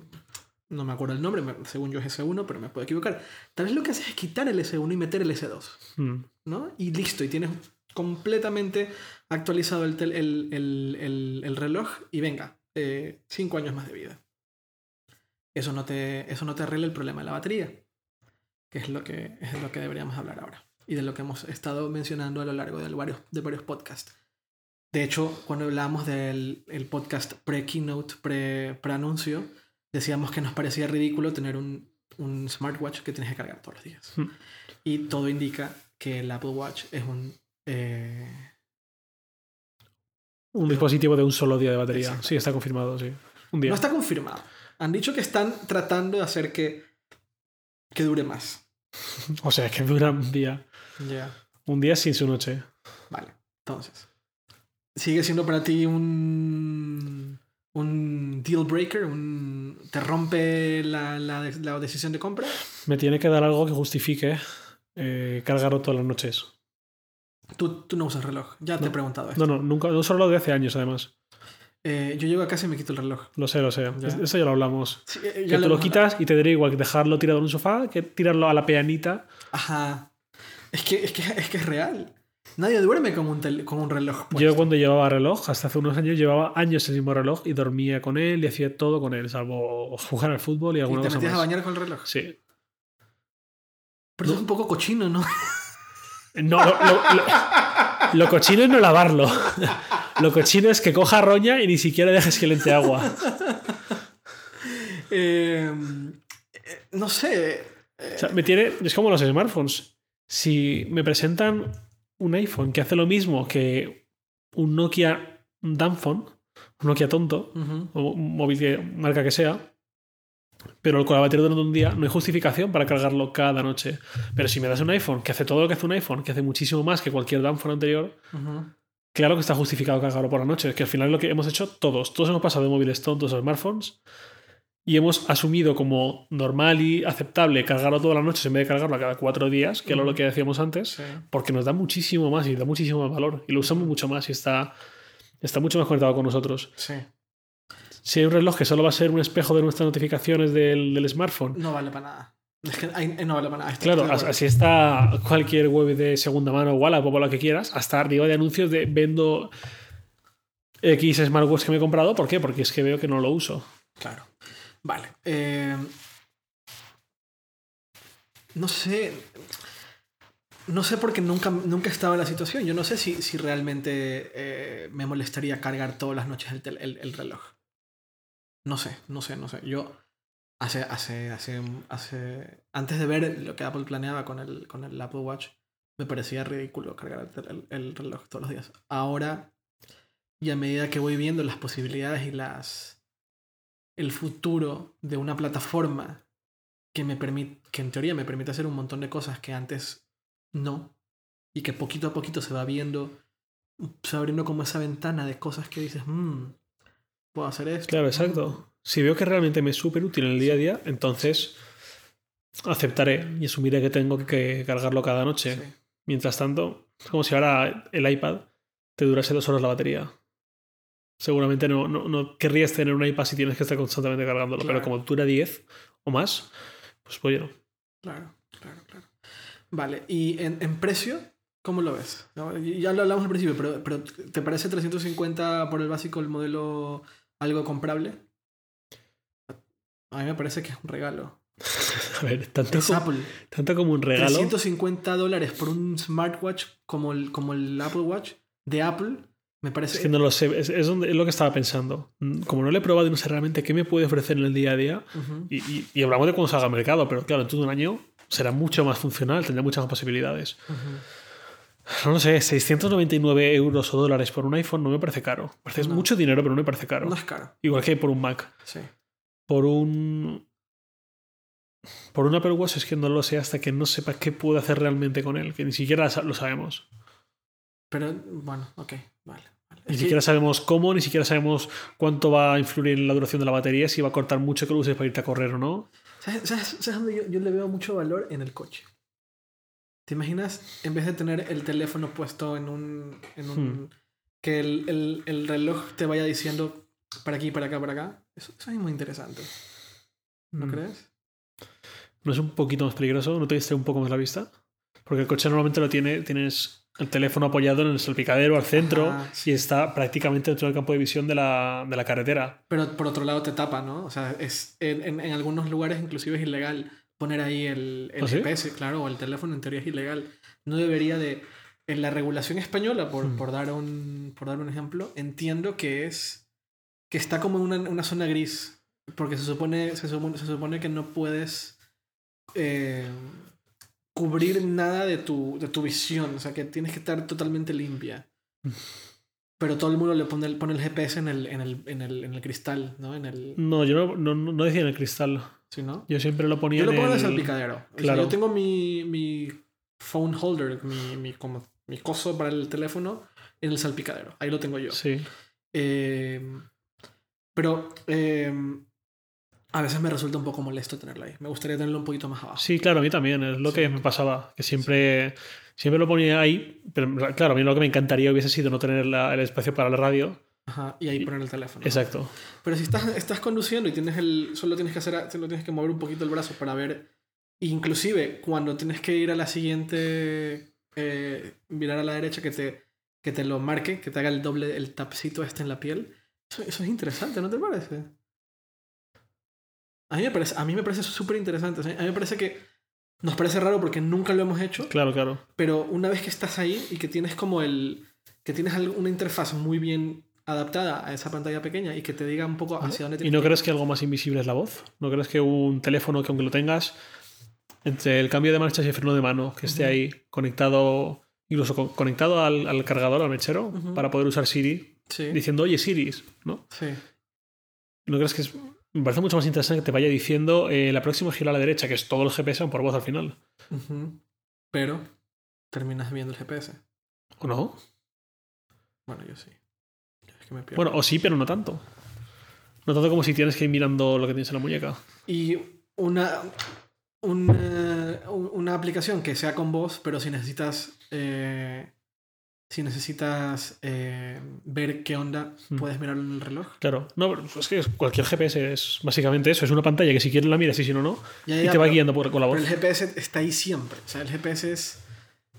no me acuerdo el nombre, según yo es S1, pero me puedo equivocar. Tal vez lo que haces es quitar el S1 y meter el S2, hmm. ¿no? Y listo, y tienes completamente actualizado el, el, el, el reloj y venga, eh, cinco años más de vida. Eso no, te, eso no te arregla el problema de la batería, que es lo que, es lo que deberíamos hablar ahora y de lo que hemos estado mencionando a lo largo de varios, de varios podcasts. De hecho, cuando hablábamos del el podcast pre-keynote, pre-anuncio, decíamos que nos parecía ridículo tener un, un smartwatch que tienes que cargar todos los días. Hmm. Y todo indica que el Apple Watch es un... Eh... Un dispositivo de un solo día de batería. Sí, está confirmado, sí. Un día. No está confirmado. Han dicho que están tratando de hacer que, que dure más. o sea, que dura un día. Ya. Un día sin su noche. Vale, entonces. ¿Sigue siendo para ti un un deal breaker, un, te rompe la, la, la, decisión de compra. Me tiene que dar algo que justifique eh, cargarlo todas las noches. Tú, tú no usas reloj, ya te he preguntado esto. No, no, nunca, no solo lo de hace años además. Eh, yo llego a casa y me quito el reloj. Lo sé, lo sé. Eso ya lo hablamos. Eh, que tú lo quitas y te daría igual que dejarlo tirado en un sofá que tirarlo a la peanita. Ajá. Es que es, que, es, que es real. Nadie duerme con un, con un reloj. Puesto. Yo cuando llevaba reloj, hasta hace unos años, llevaba años el mismo reloj y dormía con él y hacía todo con él, salvo jugar al fútbol y alguna cosa ¿Y te metías a bañar con el reloj? Sí. Pero no. es un poco cochino, ¿no? No, lo, lo, lo, lo, cochino es no lavarlo. Lo cochino es que coja roña y ni siquiera dejes que le entre agua. Eh, no sé. O sea, me tiene, es como los smartphones. Si me presentan un iPhone que hace lo mismo que un Nokia Danphone, un Nokia tonto, uh -huh. o un móvil que marca que sea, pero con la batería durante un día no hay justificación para cargarlo cada noche. Pero si me das un iPhone que hace todo lo que hace un iPhone, que hace muchísimo más que cualquier Danphone anterior, uh -huh. claro que está justificado cargarlo por la noche. Es que al final es lo que hemos hecho todos. Todos hemos pasado de móviles tontos a smartphones y hemos asumido como normal y aceptable cargarlo todas las noches en vez de cargarlo cada cuatro días, que era lo que decíamos antes, Sí. porque nos da muchísimo más y da muchísimo más valor y lo usamos mucho más y está, está mucho más conectado con nosotros. Sí. Si hay un reloj que solo va a ser un espejo de nuestras notificaciones del, del smartphone, No vale para nada. Es que ahí no vale para nada. Estoy- claro, estoy así está cualquier web de segunda mano Wallapop o lo que quieras, hasta arriba de anuncios de vendo X smartwatch que me he comprado. ¿Por qué? Porque es que veo que no lo uso. Claro. Vale. eh, no sé. No sé porque nunca, nunca estaba en la situación. Yo no sé si, si realmente eh, me molestaría cargar todas las noches el, reloj. No sé, no sé, no sé. Yo hace, hace, hace, hace, antes de ver lo que Apple planeaba con el, con el Apple Watch, me parecía ridículo cargar el- el reloj todos los días. Ahora, y a medida que voy viendo las posibilidades y las el futuro de una plataforma que me permite, que en teoría me permite hacer un montón de cosas que antes no, y que poquito a poquito se va viendo, se va abriendo como esa ventana de cosas que dices, mmm, puedo hacer esto. Claro, exacto. Si veo que realmente me es súper útil en el día a día, entonces aceptaré y asumiré que tengo que cargarlo cada noche. Sí. Mientras tanto, es como si ahora el iPad te durase dos horas la batería. Seguramente no, no, no querrías tener un iPad si tienes que estar constantemente cargándolo, pero como dura 10 o más, pues bueno. Claro, claro, claro. Vale, y en, en precio, ¿cómo lo ves? ¿No? Ya lo hablamos al principio, pero, pero ¿te parece 350 por el básico el modelo algo comprable? A mí me parece que es un regalo. A ver, tanto, Es como, Apple. tanto como un regalo. 350 dólares por un smartwatch como el, como el Apple Watch de Apple, me parece... Es que no lo sé, es, es donde- es lo que estaba pensando. Mm, Como no lo he probado y no sé realmente qué me puede ofrecer en el día a día, y, y- y hablamos de cuando salga al mercado, pero claro, en todo un año será mucho más funcional, tendrá muchas más posibilidades. Ujú. No lo sé, 699 euros o dólares por un iPhone no me parece caro. Parece No. mucho dinero, pero no me parece caro. No es caro, Igual que por un Mac. sí. Por un. Por un Apple Watch es que no lo sé hasta que no sepa qué puedo hacer realmente con él, que ni siquiera lo sabemos. Pero bueno, ok, vale. Ni siquiera sabemos cómo, ni siquiera sabemos cuánto va a influir en la duración de la batería, si va a cortar mucho que lo uses para irte a correr o no. ¿Sabes, sabes- sabes dónde yo, yo le veo mucho valor? En el coche. ¿Te imaginas, en vez de tener el teléfono puesto en un... En un Hmm. Que el, el- el reloj te vaya diciendo para aquí, para acá, para acá? Eso, eso es muy interesante. ¿No Mm. crees? ¿No es un poquito más peligroso? ¿No te distrae un poco más la vista? Porque el coche normalmente lo tiene, tienes el teléfono apoyado en el salpicadero al centro Ajá, y está prácticamente dentro del campo de visión de la, de la carretera. Pero por otro lado te tapa, ¿no? O sea, es, en, en- algunos lugares inclusive es ilegal poner ahí el, el ¿Ah, sí? GPS, claro, o el teléfono en teoría es ilegal. No debería de... En la regulación española, por, Hmm. por, dar, un, por dar un ejemplo, entiendo que es... que está como en una, una zona gris. Porque se supone, se supone, se supone que no puedes eh, cubrir nada de tu, de tu visión. O sea, que tienes que estar totalmente limpia. Pero todo el mundo le pone el, pone el GPS en el, en, el, en, el, en el cristal, ¿no? En el, No, yo no, no, no decía en el cristal. ¿sí, no? Yo siempre lo ponía Yo lo en pongo en el el- salpicadero. O sea, Claro. yo tengo mi, mi phone holder, mi, mi, como, mi coso para el teléfono en el salpicadero. Ahí lo tengo yo. Sí. Eh, pero eh, a veces me resulta un poco molesto tenerlo ahí. Me gustaría tenerlo un poquito más abajo. Sí, claro, a mí también. Es lo Sí. que me pasaba. Que siempre, siempre lo ponía ahí. Pero claro, a mí lo que me encantaría hubiese sido no tener la- el espacio para la radio. Ajá, y ahí poner el teléfono. Exacto. Pero si estás, estás conduciendo y tienes el. Solo tienes que hacer. Solo tienes que mover un poquito el brazo para ver. Inclusive cuando tienes que ir a la siguiente. eh, mirar a la derecha que te, que te lo marque, que te haga el doble, el tapcito este en la piel. Eso, eso es interesante, ¿no te parece? A mí me parece, a mí me parece súper interesante. A mí me parece que nos parece raro porque nunca lo hemos hecho, Claro, claro. pero una vez que estás ahí y que tienes como el. que tienes una interfaz muy bien adaptada a esa pantalla pequeña y que te diga un poco hacia dónde ¿Y no crees que algo más invisible es la voz? ¿No crees que un teléfono que aunque lo tengas, entre el cambio de marchas y el freno de mano, que esté ahí conectado, incluso con- conectado al, al cargador, al mechero, para poder usar Siri, Sí, diciendo, oye Siri, ¿no? sí. ¿No crees que es... Me parece mucho más interesante que te vaya diciendo eh, la próxima gira a la derecha, que es todo el GPS son por voz al final. Pero terminas viendo el GPS. ¿O no? Bueno, yo sí. Es que me pierdo. Bueno, o sí, pero no tanto. No tanto como si tienes que ir mirando lo que tienes en la muñeca. Y una, una, una aplicación que sea con voz, pero si necesitas. eh, si necesitas eh, ver qué onda, Hmm. puedes mirarlo en el reloj. Claro. No, es que cualquier GPS es básicamente eso. Es una pantalla que si quieres la miras y si no, no. Ya, Y ya, te va pero- guiando por, con la voz. Pero el GPS está ahí siempre. O sea, el GPS es,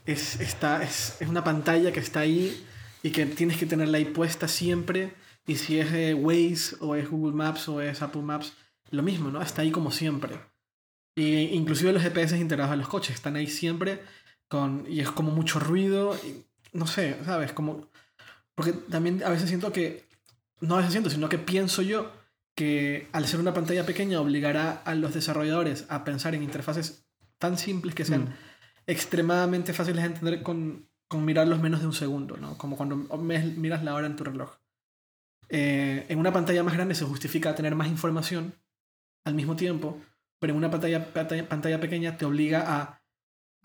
es, está, es, es una pantalla que está ahí y que tienes que tenerla ahí puesta siempre. Y si es eh, Waze o es Google Maps o es Apple Maps, lo mismo, ¿no? Está ahí como siempre. Y inclusive los GPS integrados a los coches están ahí siempre con, y es como mucho ruido. y no sé, ¿sabes? Como, porque también a veces siento que, no a veces siento, sino que pienso yo que al ser una pantalla pequeña obligará a los desarrolladores a pensar en interfaces tan simples que sean Mm. extremadamente fáciles de entender con, con mirarlos menos de un segundo, ¿no? Como cuando miras la hora en tu reloj. Eh, en una pantalla más grande se justifica tener más información al mismo tiempo, pero en una pantalla, pantalla, pantalla pequeña te obliga a,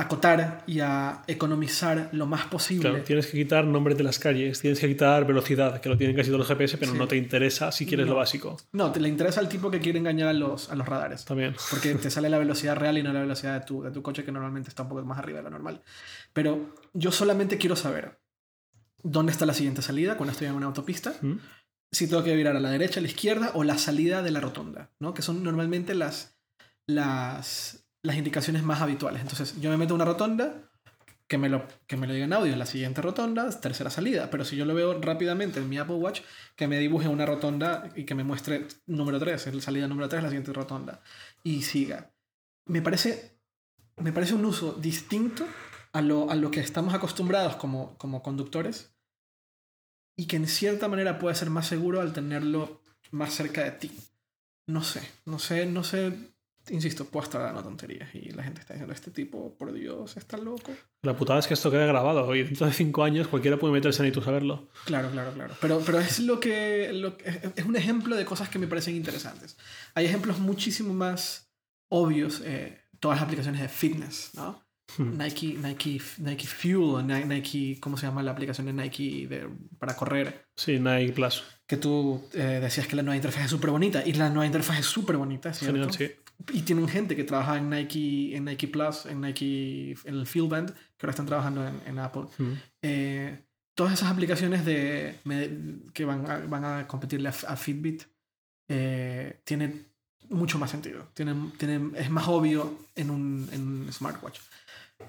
acotar y a economizar lo más posible. Claro, tienes que quitar nombres de las calles, tienes que quitar velocidad, que lo tienen casi todos los GPS, pero Sí. no te interesa si quieres No. lo básico. No, te le interesa al tipo que quiere engañar a los, a los radares. También. Porque te sale la velocidad real y no la velocidad de tu, de tu coche, que normalmente está un poco más arriba de lo normal. Pero yo solamente quiero saber dónde está la siguiente salida cuando estoy en una autopista. ¿Mm? Si tengo que virar a la derecha, a la izquierda o la salida de la rotonda, ¿no? Que son normalmente las, las, las indicaciones más habituales. Entonces, yo me meto a una rotonda, que me, lo, que me lo diga en audio, la siguiente rotonda, tercera salida. Pero si yo lo veo rápidamente en mi Apple Watch, que me dibuje una rotonda y que me muestre número 3, la salida número 3, la siguiente rotonda. Y siga. Me parece, me parece un uso distinto a lo, a lo que estamos acostumbrados como, como conductores y que en cierta manera puede ser más seguro al tenerlo más cerca de ti. No sé, no sé, no sé. Insisto, puedo estar dando tonterías y la gente está diciendo, este tipo, por Dios, está loco. La putada es que esto queda grabado y dentro de cinco años cualquiera puede meterse en y tú saberlo. Claro, claro, claro. Pero, pero es lo que, lo que- es- un ejemplo de cosas que me parecen interesantes. Hay ejemplos muchísimo más obvios. eh, todas las aplicaciones de fitness, ¿no? Hmm. Nike, Nike, Nike Fuel, Ni- Nike, ¿cómo se llama la aplicación de Nike de- para correr? Sí, Nike Plus. Que tú eh, decías que la nueva interfaz es súper bonita y la nueva interfaz es súper bonita, ¿cierto? Genial, sí. Y tienen gente que trabaja en Nike, en Nike Plus, en Nike, en el Field Band, que ahora están trabajando en, en Apple. Mm. Eh, todas esas aplicaciones de, que van a, van a competirle a, a Fitbit eh, tienen mucho más sentido. Tienen, tienen, es más obvio en un, en un smartwatch.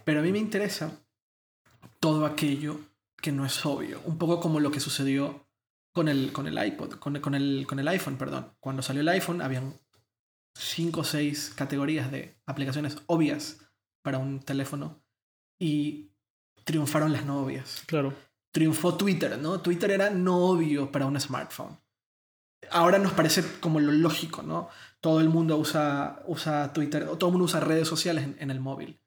Pero a mí me interesa todo aquello que no es obvio. Un poco como lo que sucedió con el, con el iPod, con, con el, con el iPhone, perdón. Cuando salió el iPhone, habían cinco o seis categorías de aplicaciones obvias para un teléfono y triunfaron las no obvias. Claro. Triunfó Twitter, ¿no? Twitter era no obvio para un smartphone. Ahora nos parece como lo lógico, ¿no? Todo el mundo usa, usa Twitter, todo el mundo usa redes sociales en, en el móvil.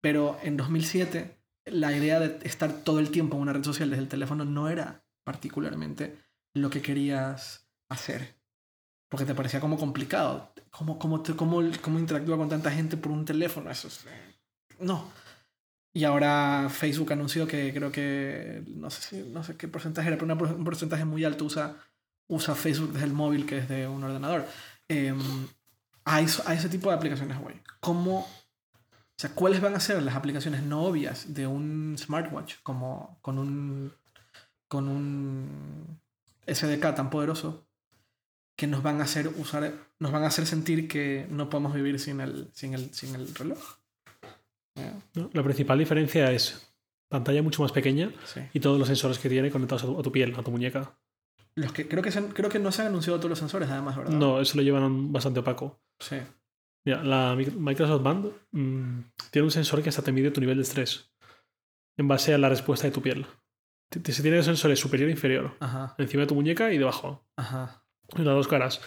Pero en 2007, la idea de estar todo el tiempo en una red social desde el teléfono no era particularmente lo que querías hacer. Porque te parecía como complicado. ¿Cómo, cómo, te- cómo, cómo interactúa con tanta gente por un teléfono? Eso es... eh, No. Y ahora Facebook anunció que creo que... No sé, si, no sé qué porcentaje era, pero un porcentaje muy alto usa, usa Facebook desde el móvil que desde un ordenador. Eh, a, eso- a ese tipo de aplicaciones, güey. ¿Cómo... O sea, ¿cuáles van a ser las aplicaciones no obvias de un smartwatch como con un con un SDK tan poderoso que nos van a hacer usar nos van a hacer sentir que no podemos vivir sin el sin el sin el reloj. La principal diferencia es pantalla mucho más pequeña sí. y todos los sensores que tiene conectados a tu, a tu piel, a tu muñeca. Los que creo que se han- creo que no se han anunciado todos los sensores además, ¿verdad? No, eso lo llevan bastante opaco. Sí. Mira, la Mic- Microsoft Band mm, tiene un sensor que hasta te mide tu nivel de estrés en base a la respuesta de tu piel. Se tiene dos sensores superior e inferior, Ajá. encima de tu muñeca y debajo, Ajá. Las dos caras.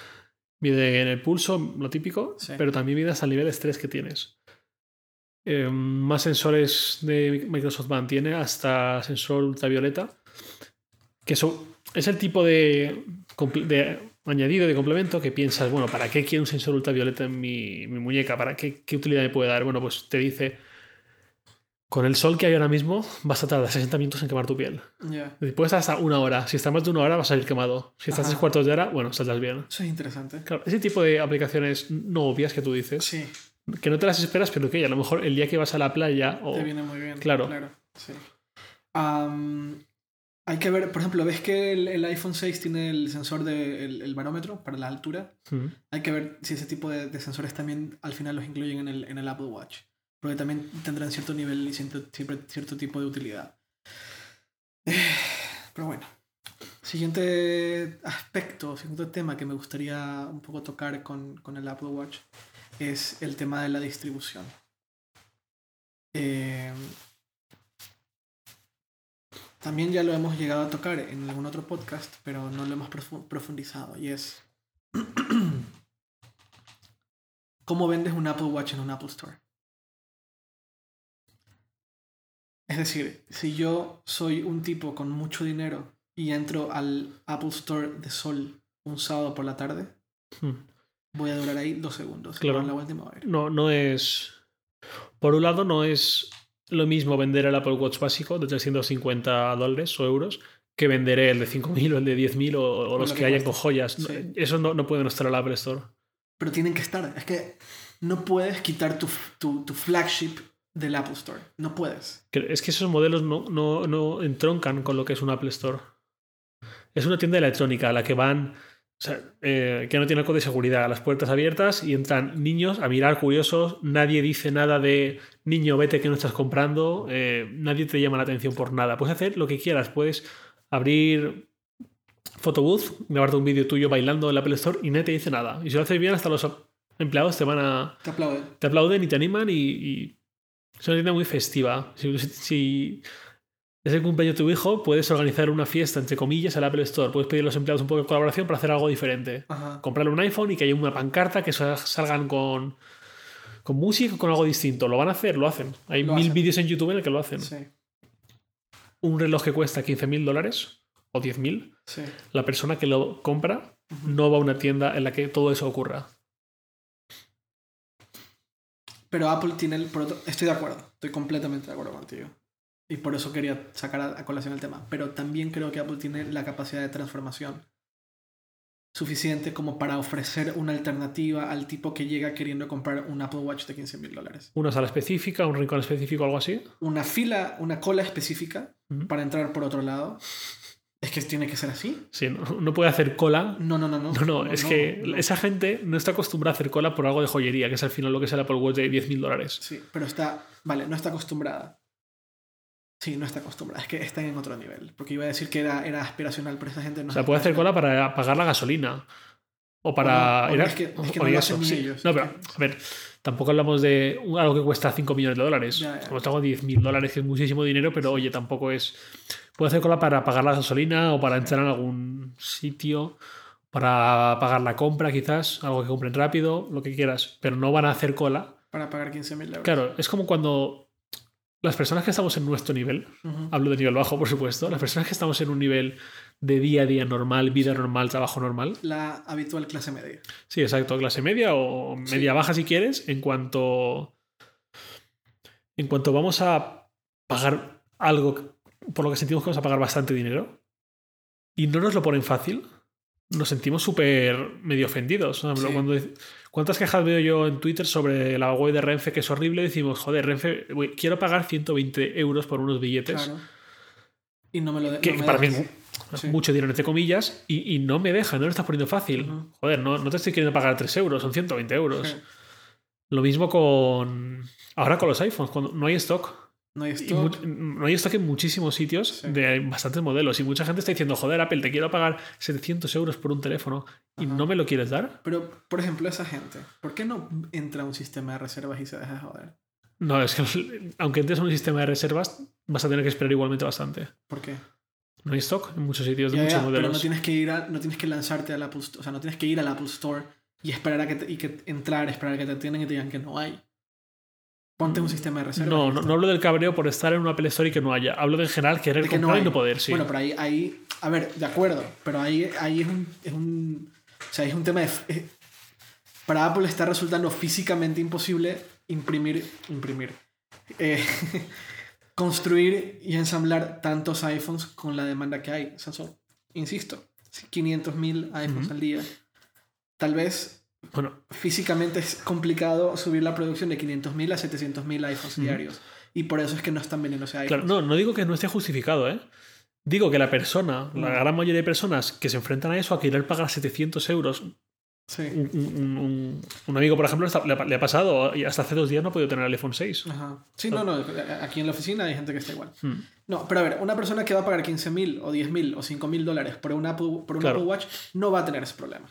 Mide en el pulso, lo típico, Sí. pero también mide hasta el nivel de estrés que tienes. Eh, más sensores de Microsoft Band tiene hasta sensor ultravioleta, que eso es el tipo de, de añadido, de complemento que piensas, bueno, ¿para qué quiero un sensor ultravioleta en mi, mi muñeca? ¿Para qué, qué utilidad me puede dar? Bueno, pues te dice, con el sol que hay ahora mismo, vas a tardar 60 minutos en quemar tu piel. Ya. Después hasta una hora. Si estás más de una hora, vas a salir quemado. Si estás Ajá. tres cuartos de hora, bueno, saldrás bien. Eso es interesante. Claro, ese tipo de aplicaciones no obvias que tú dices, Sí, que no te las esperas, pero que a lo mejor el día que vas a la playa o... te viene muy bien. claro. sí. Am, hay que ver, por ejemplo, ¿ves que el, el iPhone 6 tiene el sensor del el barómetro para la altura? Mm. Hay que ver si ese tipo de, de sensores también al final los incluyen en el, en el Apple Watch. Porque también tendrán cierto nivel y cierto, siempre cierto tipo de utilidad. Pero bueno. Siguiente aspecto, siguiente tema que me gustaría un poco tocar con, con el Apple Watch es el tema de la distribución. Eh, también ya lo hemos llegado a tocar en algún otro podcast, pero no lo hemos profu- profundizado. Y es cómo vendes un Apple Watch en un Apple Store. Es decir, si yo soy un tipo con mucho dinero y entro al Apple Store de Sol un sábado por la tarde, Mm. voy a durar ahí dos segundos. Claro. La vuelta y me voy a ir. No, no es... Por un lado, no es lo mismo vender el Apple Watch básico de 350 dólares o euros que vender el de 5.000 o el de 10.000 o, o los lo que, que hayan con joyas. Sí. Eso no, no pueden estar en la Apple Store. Pero tienen que estar. Es que no puedes quitar tu, tu, tu flagship del Apple Store. No puedes. Es que esos modelos no, no, no entroncan con lo que es un Apple Store. Es una tienda electrónica a la que van, o sea, eh, que no tiene código de seguridad, las puertas abiertas y entran niños a mirar curiosos. Nadie dice nada de niño, vete que no estás comprando. eh, nadie te llama la atención por nada. Puedes hacer lo que quieras. Puedes abrir Photobooth, grabarte un vídeo tuyo bailando en la Apple Store y nadie te dice nada. Y si lo haces bien, hasta los empleados te van a, Te aplauden. te aplauden y te animan y, y es una tienda muy festiva. Si, si es el cumpleaños de tu hijo, puedes organizar una fiesta, entre comillas, en la Apple Store. Puedes pedir a los empleados un poco de colaboración para hacer algo diferente. Ajá. Comprarle un iPhone y que haya una pancarta que sa- salgan con, con música o con algo distinto. Lo van a hacer, lo hacen. Hay Lo mil vídeos en YouTube en el que lo hacen. Sí, Un reloj que cuesta 15.000 dólares o 10.000, sí. la persona que lo compra no va a una tienda en la que todo eso ocurra. Pero Apple tiene el... por otro- estoy de acuerdo. Estoy completamente de acuerdo contigo. Y por eso quería sacar a, a colación el tema. Pero también creo que Apple tiene la capacidad de transformación suficiente como para ofrecer una alternativa al tipo que llega queriendo comprar un Apple Watch de 15 mil dólares. Una sala específica, un rincón específico, algo así. Una fila, una cola específica Ujú. para entrar por otro lado. Es que tiene que ser así. Sí, no, no puede hacer cola. No, no, no, no. No, no, es que esa gente no está acostumbrada a hacer cola por algo de joyería, que es al final lo que es el Apple Watch de 10.000 dólares. Sí, pero está. Vale, no está acostumbrada. Sí, no está acostumbrada. Es que está en otro nivel. Porque iba a decir que era, era aspiracional, pero esta gente no O sea, puede hacer cola para pagar la gasolina. O para. O no, o era- es que- es que o no lo eso, hacen ni sí. ellos. No, pero, a ver, tampoco hablamos de algo que cuesta 5 millones de dólares. Ya, ya. Estamos hablando de 10.000 dólares, que es muchísimo dinero, pero oye, tampoco es. Puede hacer cola para pagar la gasolina o para entrar en algún sitio, para pagar la compra, quizás, algo que compren rápido, lo que quieras, pero no van a hacer cola. Para pagar 15 mil euros. Claro, es como cuando las personas que estamos en nuestro nivel, hablo de nivel bajo, por supuesto, las personas que estamos en un nivel de día a día normal, vida normal, trabajo normal, La habitual clase media. sí, exacto, clase media o media baja si quieres, en cuanto en cuanto vamos a pagar algo por lo que sentimos que vamos a pagar bastante dinero y no nos lo ponen fácil, nos sentimos súper medio ofendidos. Por ejemplo, Sí. cuando ¿Cuántas quejas veo yo en Twitter sobre la web de Renfe que es horrible? Decimos, joder, Renfe, güey, quiero pagar 120 euros por unos billetes, Claro. Y no me lo de, que no me para mí es Sí. mucho dinero entre comillas, y, y no me deja, no lo estás poniendo fácil. Joder, no, no te estoy queriendo pagar 3 euros, son 120 euros. Sí. Lo mismo con. Ahora con los iPhones, cuando no hay stock. No hay stock. no hay stock en muchísimos sitios Sí. de bastantes modelos. Y mucha gente está diciendo, joder, Apple, te quiero pagar 700 euros por un teléfono y Ajá. no me lo quieres dar. Pero, por ejemplo, esa gente, ¿por qué no entra a un sistema de reservas y se deja de joder? No, es que aunque entres en un sistema de reservas, vas a tener que esperar igualmente bastante. ¿Por qué? No hay stock en muchos sitios de Ya, muchos ya, pero modelos. no tienes que ir a, no tienes que lanzarte al Apple Store, o sea, no tienes que ir al Apple Store y esperar a que, te- y que entrar, esperar a que te atiendan y te digan que no hay. Ponte un sistema de reserva. No, no, no hablo del cabreo por estar en una Apple Store y que no haya. Hablo de en general querer De que no comprar hay. y no poder, sí. Bueno, pero ahí, ahí, a ver, de acuerdo, pero ahí, ahí es un, es un, o sea, es un tema de, para Apple está resultando físicamente imposible imprimir, imprimir, eh, construir y ensamblar tantos iPhones con la demanda que hay. O sea, son, insisto, 500.000 iPhones al día. Tal vez Bueno, físicamente es complicado subir la producción de 500.000 a 700.000 iPhones Ujú. diarios. Y por eso es que no están vendiéndose iPhones. Claro, no, no digo que no esté justificado, ¿eh? Digo que la persona, la Mm. gran mayoría de personas que se enfrentan a eso, a querer pagar 700 euros, Sí. un, un- un- un amigo, por ejemplo, le, ha, le ha pasado hasta hace dos días no ha podido tener el iPhone 6. Ajá. Sí, no, no. Aquí en la oficina hay gente que está igual. Mm. No, pero a ver, una persona que va a pagar 15.000 o 10.000 o 5.000 dólares por un, Apple, por un Claro. Apple Watch no va a tener ese problema.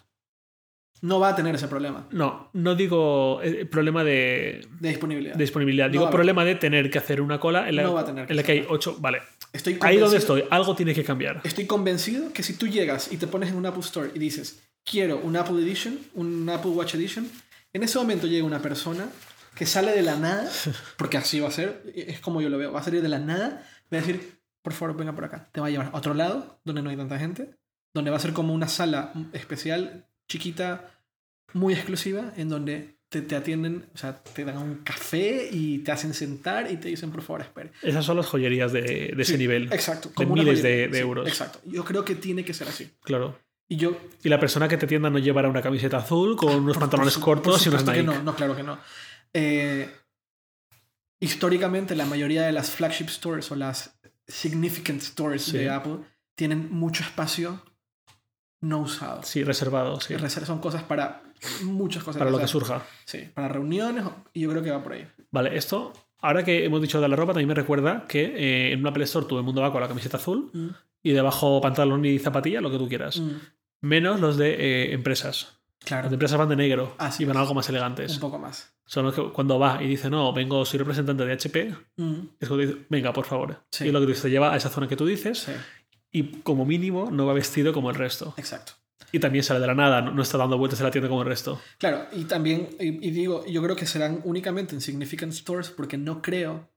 No va a tener ese problema No, no digo eh, problema de, de disponibilidad. de disponibilidad, No digo problema de tener que hacer una cola en la, No va a tener que en la que hay. 8. Vale, Estoy ahí donde estoy, algo tiene que cambiar. Estoy convencido que si tú llegas y te pones en un Apple Store y dices, quiero un Apple Edition, un Apple Watch Edition, en ese momento llega una persona que sale de la nada, porque así va a ser, es como yo lo veo, va a salir de la nada, va a decir, por favor, venga por acá. Te va a llevar a otro lado, donde no hay tanta gente, donde va a ser como una sala especial, chiquita, muy exclusiva, en donde te, te atienden, o sea, te dan un café y te hacen sentar y te dicen, por favor, espere. Esas son las joyerías de, de ese nivel. Exacto. De como miles de, joyería. de Sí, euros. Exacto. Yo creo que tiene que ser así. Claro. Y yo... Y la persona que te atienda no llevará una camiseta azul con unos por- pantalones por cortos por y unos supuesto Nike. que no, no, claro que no. Eh, históricamente, la mayoría de las flagship stores o las significant stores Sí. de Apple tienen mucho espacio no usado. Sí, reservado, sí. Son cosas para muchas cosas. Para lo que surja. Sí, para reuniones y yo creo que va por ahí. Vale, esto, ahora que hemos dicho de la ropa, también me recuerda que eh, en una Apple Store todo el mundo va con la camiseta azul Mm, y debajo pantalón y zapatilla, lo que tú quieras. mm, Menos los de eh, empresas. Claro, de empresas van de negro Así y van es. algo más elegantes. un poco más. Son los que cuando va y dice, no, vengo, soy representante de HP, Mm, es cuando dice, venga, por favor. Sí. Y lo que te lleva a esa zona que tú dices sí, y como mínimo no va vestido como el resto. exacto. Y también sale de la nada, no, no está dando vueltas en la tienda como el resto. Claro, y también, y, y digo, yo creo que serán únicamente en significant stores porque no creo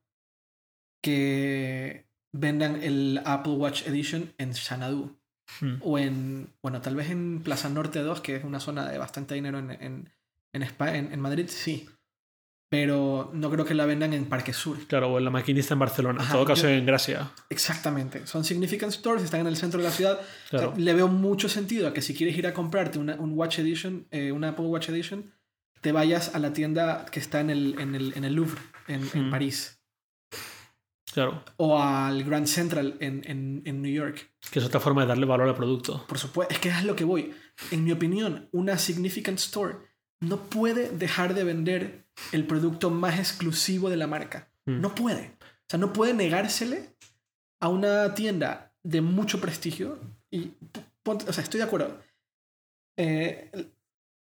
que vendan el Apple Watch Edition en Xanadu Hmm. o en, bueno, tal vez en Plaza Norte 2, que es una zona de bastante dinero en, en, en, Espa- en, en Madrid, sí. Pero no creo que la vendan en Parque Sur. Claro, o en la maquinista en Barcelona. Ajá, en todo caso, yo- en Gracia. Exactamente. Son significant stores, están en el centro de la ciudad. O sea, Claro. le veo mucho sentido a que si quieres ir a comprarte una, un Watch Edition, eh, una Apple Watch Edition, te vayas a la tienda que está en el, en el, en el Louvre, en, en Mm. París. Claro. O al Grand Central en, en, en New York. Que es otra forma de darle valor al producto. Por supuesto, es que es lo que voy. En mi opinión, una significant store no puede dejar de vender el producto más exclusivo de la marca. Mm. No puede. O sea, no puede negársele a una tienda de mucho prestigio. Y, o sea, estoy de acuerdo. Eh,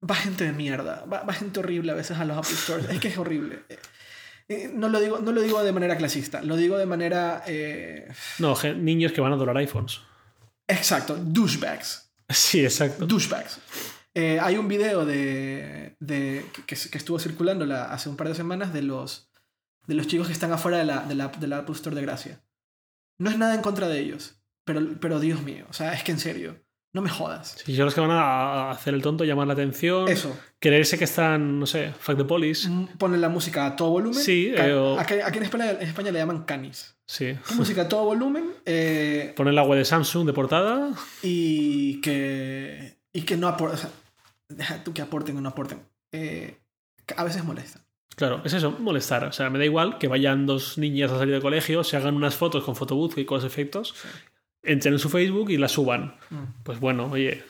va gente de mierda. Va, va gente horrible a veces a los Apple Stores. Es que es horrible. Eh, eh, no, lo digo, no lo digo de manera clasista. Lo digo de manera... eh, No, niños que van a adorar iPhones. exacto. Douchebags. Sí, exacto. douchebags. Eh, hay un video de, de- que, que estuvo circulando la- hace un par de semanas de los, de los chicos que están afuera de la, de, la, de la Apple Store de Gracia. No es nada en contra de ellos, pero, pero Dios mío, o sea, es que en serio, no me jodas. Sí, son los que van a hacer el tonto, llamar la atención. Eso, Creerse que están, no sé, fuck the police. mm, ponen la música a todo volumen. Sí, eh, o- aquí, aquí en, España, en España le llaman canis. Sí. Música a todo volumen eh, Ponen la web de Samsung de portada. y que, y que no aporten, o sea, deja tú que aporten o no aporten. Eh, a veces molesta. Claro, es eso, molestar. O sea, me da igual que vayan dos niñas a salir de colegio, se hagan unas fotos con photobooth y con los efectos, entren en su Facebook y las suban. Mm. Pues bueno, oye,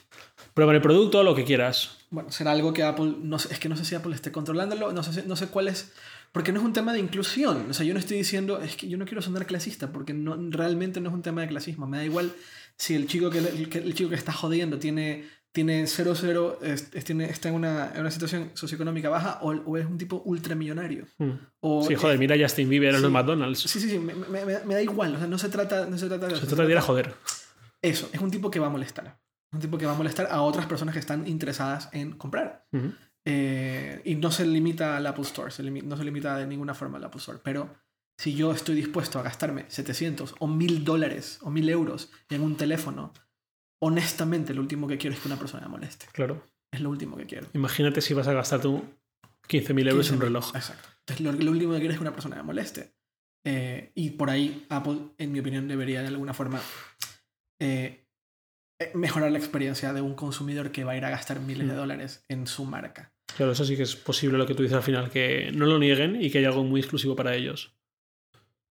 prueban el producto, lo que quieras. Bueno, será algo que Apple, no sé, es que no sé si Apple esté controlándolo, no sé, no sé cuál es, porque no es un tema de inclusión, o sea, yo no estoy diciendo, es que yo no quiero sonar clasista, porque no, realmente no es un tema de clasismo, me da igual si el chico que, el, el chico que está jodiendo tiene, tiene 0-0, es- es- tiene, está en una, en una situación socioeconómica baja o, o es un tipo ultramillonario. Mm. O, Sí, joder, mira Justin Bieber en sí. los McDonald's. Sí, sí, sí, me, me- me- da igual, o sea, no se trata, no se trata de Se eso, trata de ir a joder. Eso, es un tipo que va a molestar. Un tipo que va a molestar a otras personas que están interesadas en comprar. Eh, y no se limita al Apple Store, se no se limita de ninguna forma al Apple Store. Pero si yo estoy dispuesto a gastarme 700 o 1000 dólares o 1000 euros en un teléfono, honestamente lo último que quiero es que una persona me moleste. Claro. Es lo último que quiero. Imagínate si vas a gastarte un 15.000 euros en un 15.000. reloj. Exacto. Entonces lo, lo último que quiero es que una persona me moleste. Eh, y por ahí Apple, en mi opinión, debería de alguna forma eh, eh, mejorar la experiencia de un consumidor que va a ir a gastar miles de Mm. dólares en su marca. Claro, eso sí que es posible lo que tú dices al final, que no lo nieguen y que haya algo muy exclusivo para ellos.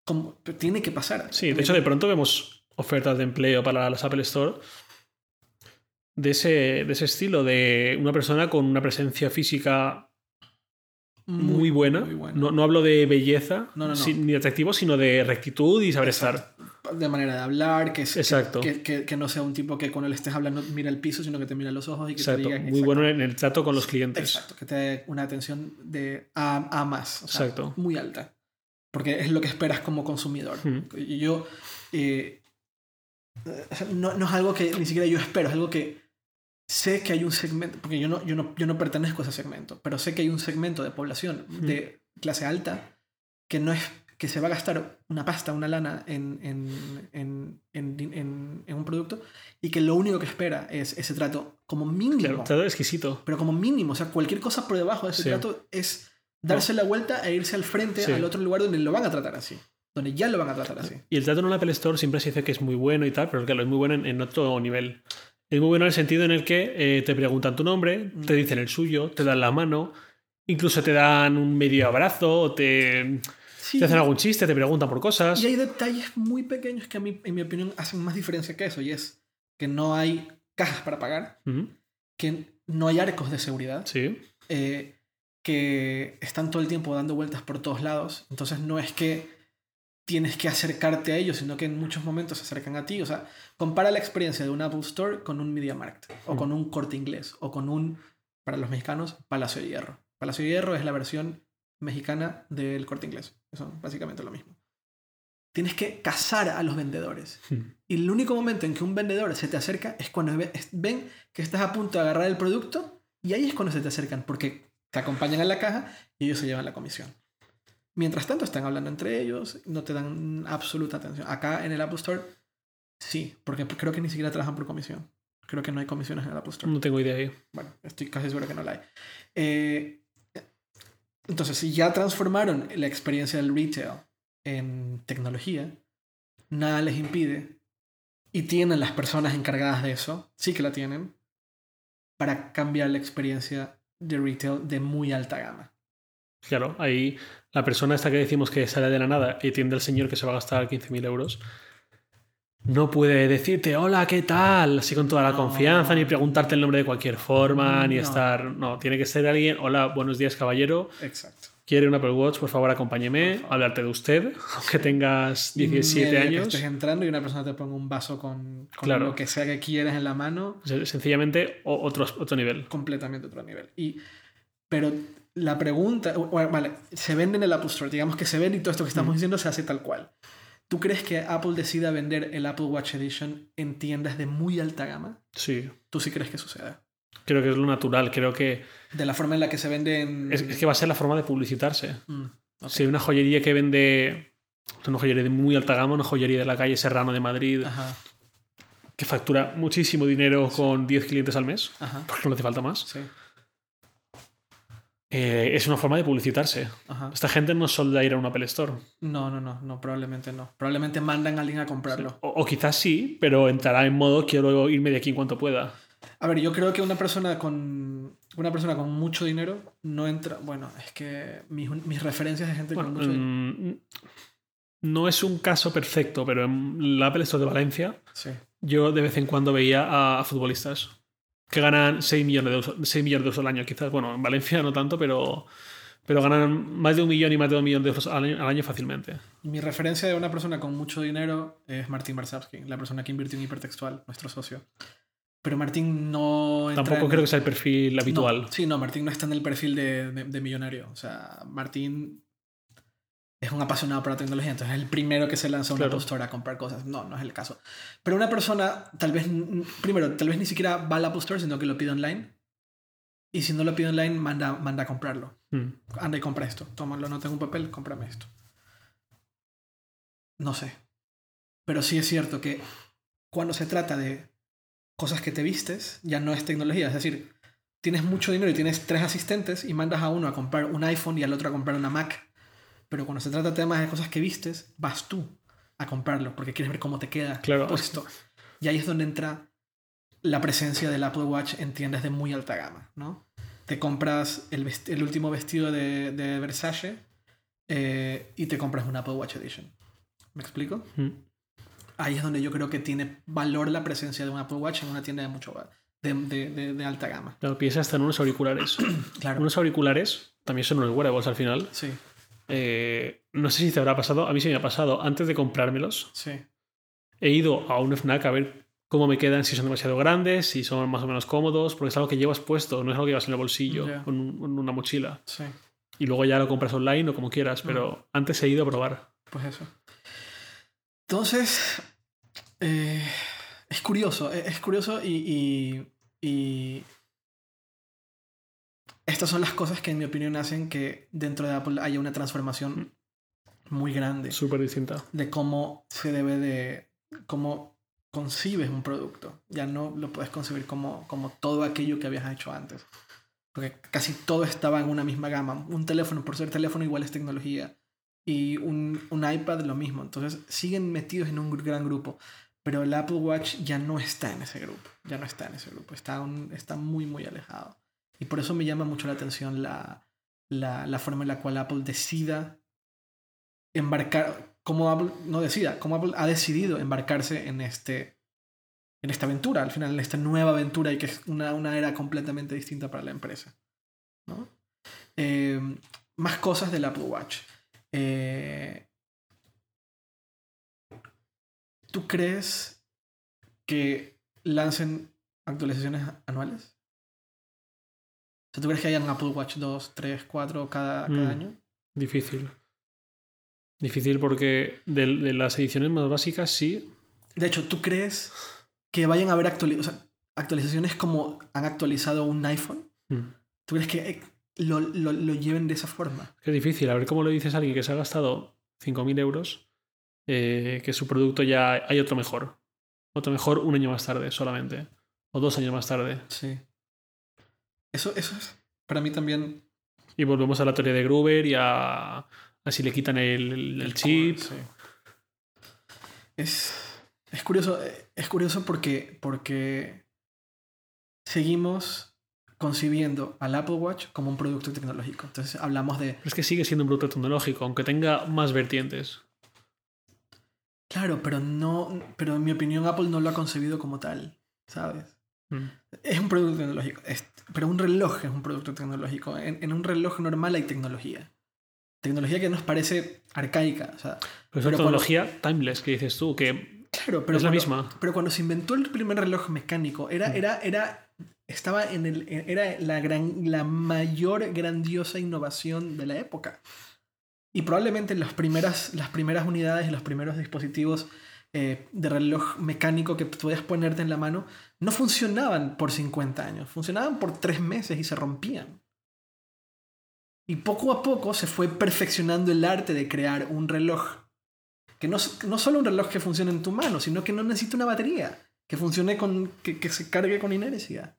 Como, tiene que pasar. Sí, de hecho, de pronto vemos ofertas de empleo para las Apple Store de ese, de ese estilo, de una persona con una presencia física muy, buena. muy buena. No, no hablo de belleza No, no, no. sin- ni de atractivo, sino de rectitud y saber estar. De manera de hablar, que, Exacto. que, que- que no sea un tipo que cuando le estés hablando mira el piso, sino que te mira los ojos y que Exacto. te diga. Muy bueno en el trato con los clientes. Exacto, que te dé una atención de a, a más. o sea, Exacto. Muy alta. Porque es lo que esperas como consumidor. Mm. Yo. eh, no, no es algo que ni siquiera yo espero, es algo que sé que hay un segmento. Porque yo no, yo no, yo no pertenezco a ese segmento, pero sé que hay un segmento de población Mm. de clase alta que no es. que se va a gastar una pasta, una lana en, en, en, en, en un producto y que lo único que espera es ese trato como mínimo. Claro, trato exquisito. Pero como mínimo, o sea, cualquier cosa por debajo de ese Sí. trato es darse la vuelta e irse al frente Sí. al otro lugar donde lo van a tratar así. Donde ya lo van a tratar así. Y el trato en un Apple Store siempre se dice que es muy bueno y tal, pero claro, es muy bueno en, en otro nivel. Es muy bueno en el sentido en el que eh, te preguntan tu nombre, Mm. te dicen el suyo, te dan la mano, incluso te dan un medio abrazo, o te, Sí, te hacen algún chiste, te preguntan por cosas. Y hay detalles muy pequeños que a mí, en mi opinión, hacen más diferencia que eso. Y es que no hay cajas para pagar, que no hay arcos de seguridad, Sí, eh, que están todo el tiempo dando vueltas por todos lados. Entonces no es que tienes que acercarte a ellos, sino que en muchos momentos se acercan a ti. O sea, compara la experiencia de un Apple Store con un Media Market, o Mm. con un corte inglés, o con un, para los mexicanos, Palacio de Hierro. Palacio de Hierro es la versión mexicana del corte inglés. Son básicamente lo mismo. Tienes que cazar a los vendedores. Mm. Y el único momento en que un vendedor se te acerca es cuando ven que estás a punto de agarrar el producto y ahí es cuando se te acercan porque te acompañan a la caja y ellos se llevan la comisión. Mientras tanto están hablando entre ellos, no te dan absoluta atención. Acá en el Apple Store sí, porque creo que ni siquiera trabajan por comisión. Creo que no hay comisiones en el Apple Store. no tengo idea. Bueno, estoy casi seguro que no la hay. Eh, entonces, si ya transformaron la experiencia del retail en tecnología, nada les impide, y tienen las personas encargadas de eso, sí que la tienen, para cambiar la experiencia de retail de muy alta gama. Claro, ahí la persona esta que decimos que sale de la nada y atiende al señor que se va a gastar 15.000 euros, no puede decirte, hola, ¿qué tal? Así con toda la No. confianza, ni preguntarte el nombre de cualquier forma, ni estar... No, tiene que ser alguien, hola, buenos días, caballero. Exacto. ¿Quiere un Apple Watch? Por favor, acompáñeme. Por favor. Hablarte de usted, aunque tengas Y 17 medio que años. estés entrando y una persona te ponga un vaso con, con Claro. lo que sea que quieras en la mano, Se- Sencillamente, otro, otro nivel. completamente otro nivel. Y, pero la pregunta, bueno, vale, se vende en el Apple Store, digamos que se vende y todo esto que estamos Mm. diciendo se hace tal cual. ¿Tú crees que Apple decida vender el Apple Watch Edition en tiendas de muy alta gama? Sí, ¿Tú sí crees que suceda? creo que es lo natural. Creo que De la forma en la que se vende en... es, es que va a ser la forma de publicitarse. Mm. Si hay una joyería que vende una joyería de muy alta gama, una joyería de la calle Serrano de Madrid, Ajá, que factura muchísimo dinero con 10 clientes al mes, ajá, porque no le hace falta más, sí, eh, es una forma de publicitarse. ajá. Esta gente no solda ir a un Apple Store. No, no, no, no, probablemente no. Probablemente mandan a alguien a comprarlo. O, o quizás sí, pero entrará en modo quiero irme de aquí en cuanto pueda. A ver, yo creo que una persona con una persona con mucho dinero no entra. Bueno, es que mis, mis referencias de gente Bueno, con mucho dinero. mm, no es un caso perfecto, pero en la Apple Store de Valencia Sí. yo de vez en cuando veía a, a futbolistas que ganan 6 millones, de euros, 6 millones de euros al año, quizás. Bueno, en Valencia no tanto, pero, pero ganan más de un millón y más de dos millones de euros al año, al año fácilmente. Mi referencia de una persona con mucho dinero es Martín Barsavsky, la persona que invirtió en hipertextual, nuestro socio. Pero Martín no entra Tampoco en- creo que sea el perfil No, habitual. sí, no, Martín no está en el perfil de, de- de millonario. O sea, Martín es un apasionado por la tecnología, entonces es el primero que se lanza a una Claro. Apple Store a comprar cosas. No, no es el caso. Pero una persona, tal vez, primero, tal vez ni siquiera va al Apple Store, sino que lo pide online. Y si no lo pide online, manda, manda a comprarlo. Mm. Anda y compra esto. Tómalo, no tengo un papel, cómprame esto. No sé. Pero sí es cierto que cuando se trata de cosas que te vistes, ya no es tecnología. Es decir, tienes mucho dinero y tienes tres asistentes y mandas a uno a comprar un iPhone y al otro a comprar una Mac. Pero cuando se trata de temas de cosas que vistes, vas tú a comprarlo porque quieres ver cómo te queda Claro. puesto. Y ahí es donde entra la presencia del Apple Watch en tiendas de muy alta gama, ¿no? Te compras el, último vestido de, de Versace eh, y te compras un Apple Watch Edition. ¿Me explico? Mm. Ahí es donde yo creo que tiene valor la presencia de un Apple Watch en una tienda de mucho de alta gama. Claro, piensa hasta en unos auriculares. Claro. unos auriculares también son unos wearables al final. Sí, Eh, no sé si te habrá pasado, a mí sí me ha pasado. Antes de comprármelos, sí. he ido a un FNAC a ver cómo me quedan, si son demasiado grandes, si son más o menos cómodos, porque es algo que llevas puesto, no es algo que llevas en el bolsillo, Ya. con, un- con una mochila. Sí, Y luego ya lo compras online o como quieras, pero antes he ido a probar. pues eso. Entonces, eh, es curioso, eh, es curioso y, y, y estas son las cosas que en mi opinión hacen que dentro de Apple haya una transformación muy grande Súper distinta. de cómo se debe de, cómo concibes un producto. Ya no lo puedes concebir como, como todo aquello que habías hecho antes. Porque casi todo estaba en una misma gama. Un teléfono, por ser teléfono, igual es tecnología. Y un, un iPad lo mismo. Entonces siguen metidos en un gr- gran grupo. Pero el Apple Watch ya no está en ese grupo. Ya no está en ese grupo. Está, un- está muy, muy alejado. Y por eso me llama mucho la atención la, la, forma en la cual Apple decida embarcar, como Apple no decida, como Apple ha decidido embarcarse en este en esta aventura, al final en esta nueva aventura y que es una, una era completamente distinta para la empresa. ¿no? Eh, más cosas del Apple Watch. Eh, ¿Tú crees que lancen actualizaciones anuales? O sea, ¿Tú crees que hayan Apple Watch 2, 3, 4 cada, cada Mm. año? Difícil. Difícil porque de, de las ediciones más básicas sí. De hecho, ¿tú crees que vayan a haber actuali- o sea, actualizaciones como han actualizado un iPhone? Mm. ¿Tú crees que eh, lo, lo- lo lleven de esa forma? Es difícil. A ver cómo le dices a alguien que se ha gastado 5.000 euros eh, que su producto ya hay otro mejor. Otro mejor un año más tarde solamente. O dos años más tarde. Sí. Eso, eso es para mí también. Y volvemos a la teoría de Gruber y a, a si le quitan el, el- el chip. Sí. Es, es curioso, es curioso porque, porque seguimos concibiendo al Apple Watch como un producto tecnológico. Entonces hablamos de, Pero es que sigue siendo un producto tecnológico, aunque tenga más vertientes. claro, pero no, pero en mi opinión Apple no lo ha concebido como tal, ¿sabes? Mm. Es un producto tecnológico, es- pero un reloj es un producto tecnológico. En, en un reloj normal hay tecnología. Tecnología que nos parece arcaica. O sea, Pero es una tecnología timeless que dices tú, que claro, pero es la cuando- misma. Pero cuando se inventó el primer reloj mecánico, era, Mm. era, era, estaba en el, era la, gran, la mayor grandiosa innovación de la época. Y probablemente las primeras, las primeras unidades y los primeros dispositivos eh, de reloj mecánico que podías ponerte en la mano no funcionaban por 50 años, funcionaban por 3 meses y se rompían. Y poco a poco se fue perfeccionando el arte de crear un reloj que no, no solo un reloj que funcione en tu mano, sino que no necesita una batería, que funcione con, que, que se cargue con inercia.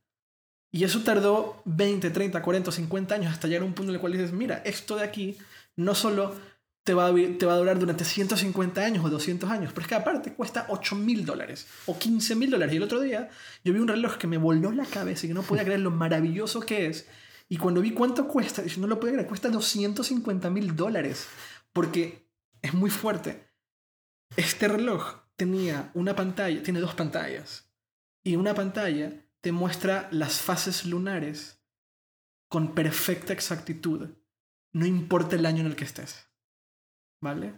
Y eso tardó 20, 30, 40, 50 años hasta llegar a un punto en el cual dices, mira, esto de aquí no solo te va, a, durar durante 150 años o 200 años, pero es que aparte cuesta 8 mil dólares o 15 mil dólares. Y el otro día yo vi un reloj que me voló la cabeza y que no podía creer lo maravilloso que es. Y cuando vi cuánto cuesta, yo no lo podía creer, cuesta 250 mil dólares. Porque es muy fuerte. Este reloj tenía una pantalla, tiene dos pantallas. Y una pantalla te muestra las fases lunares con perfecta exactitud. No importa el año en el que estés. ¿Vale?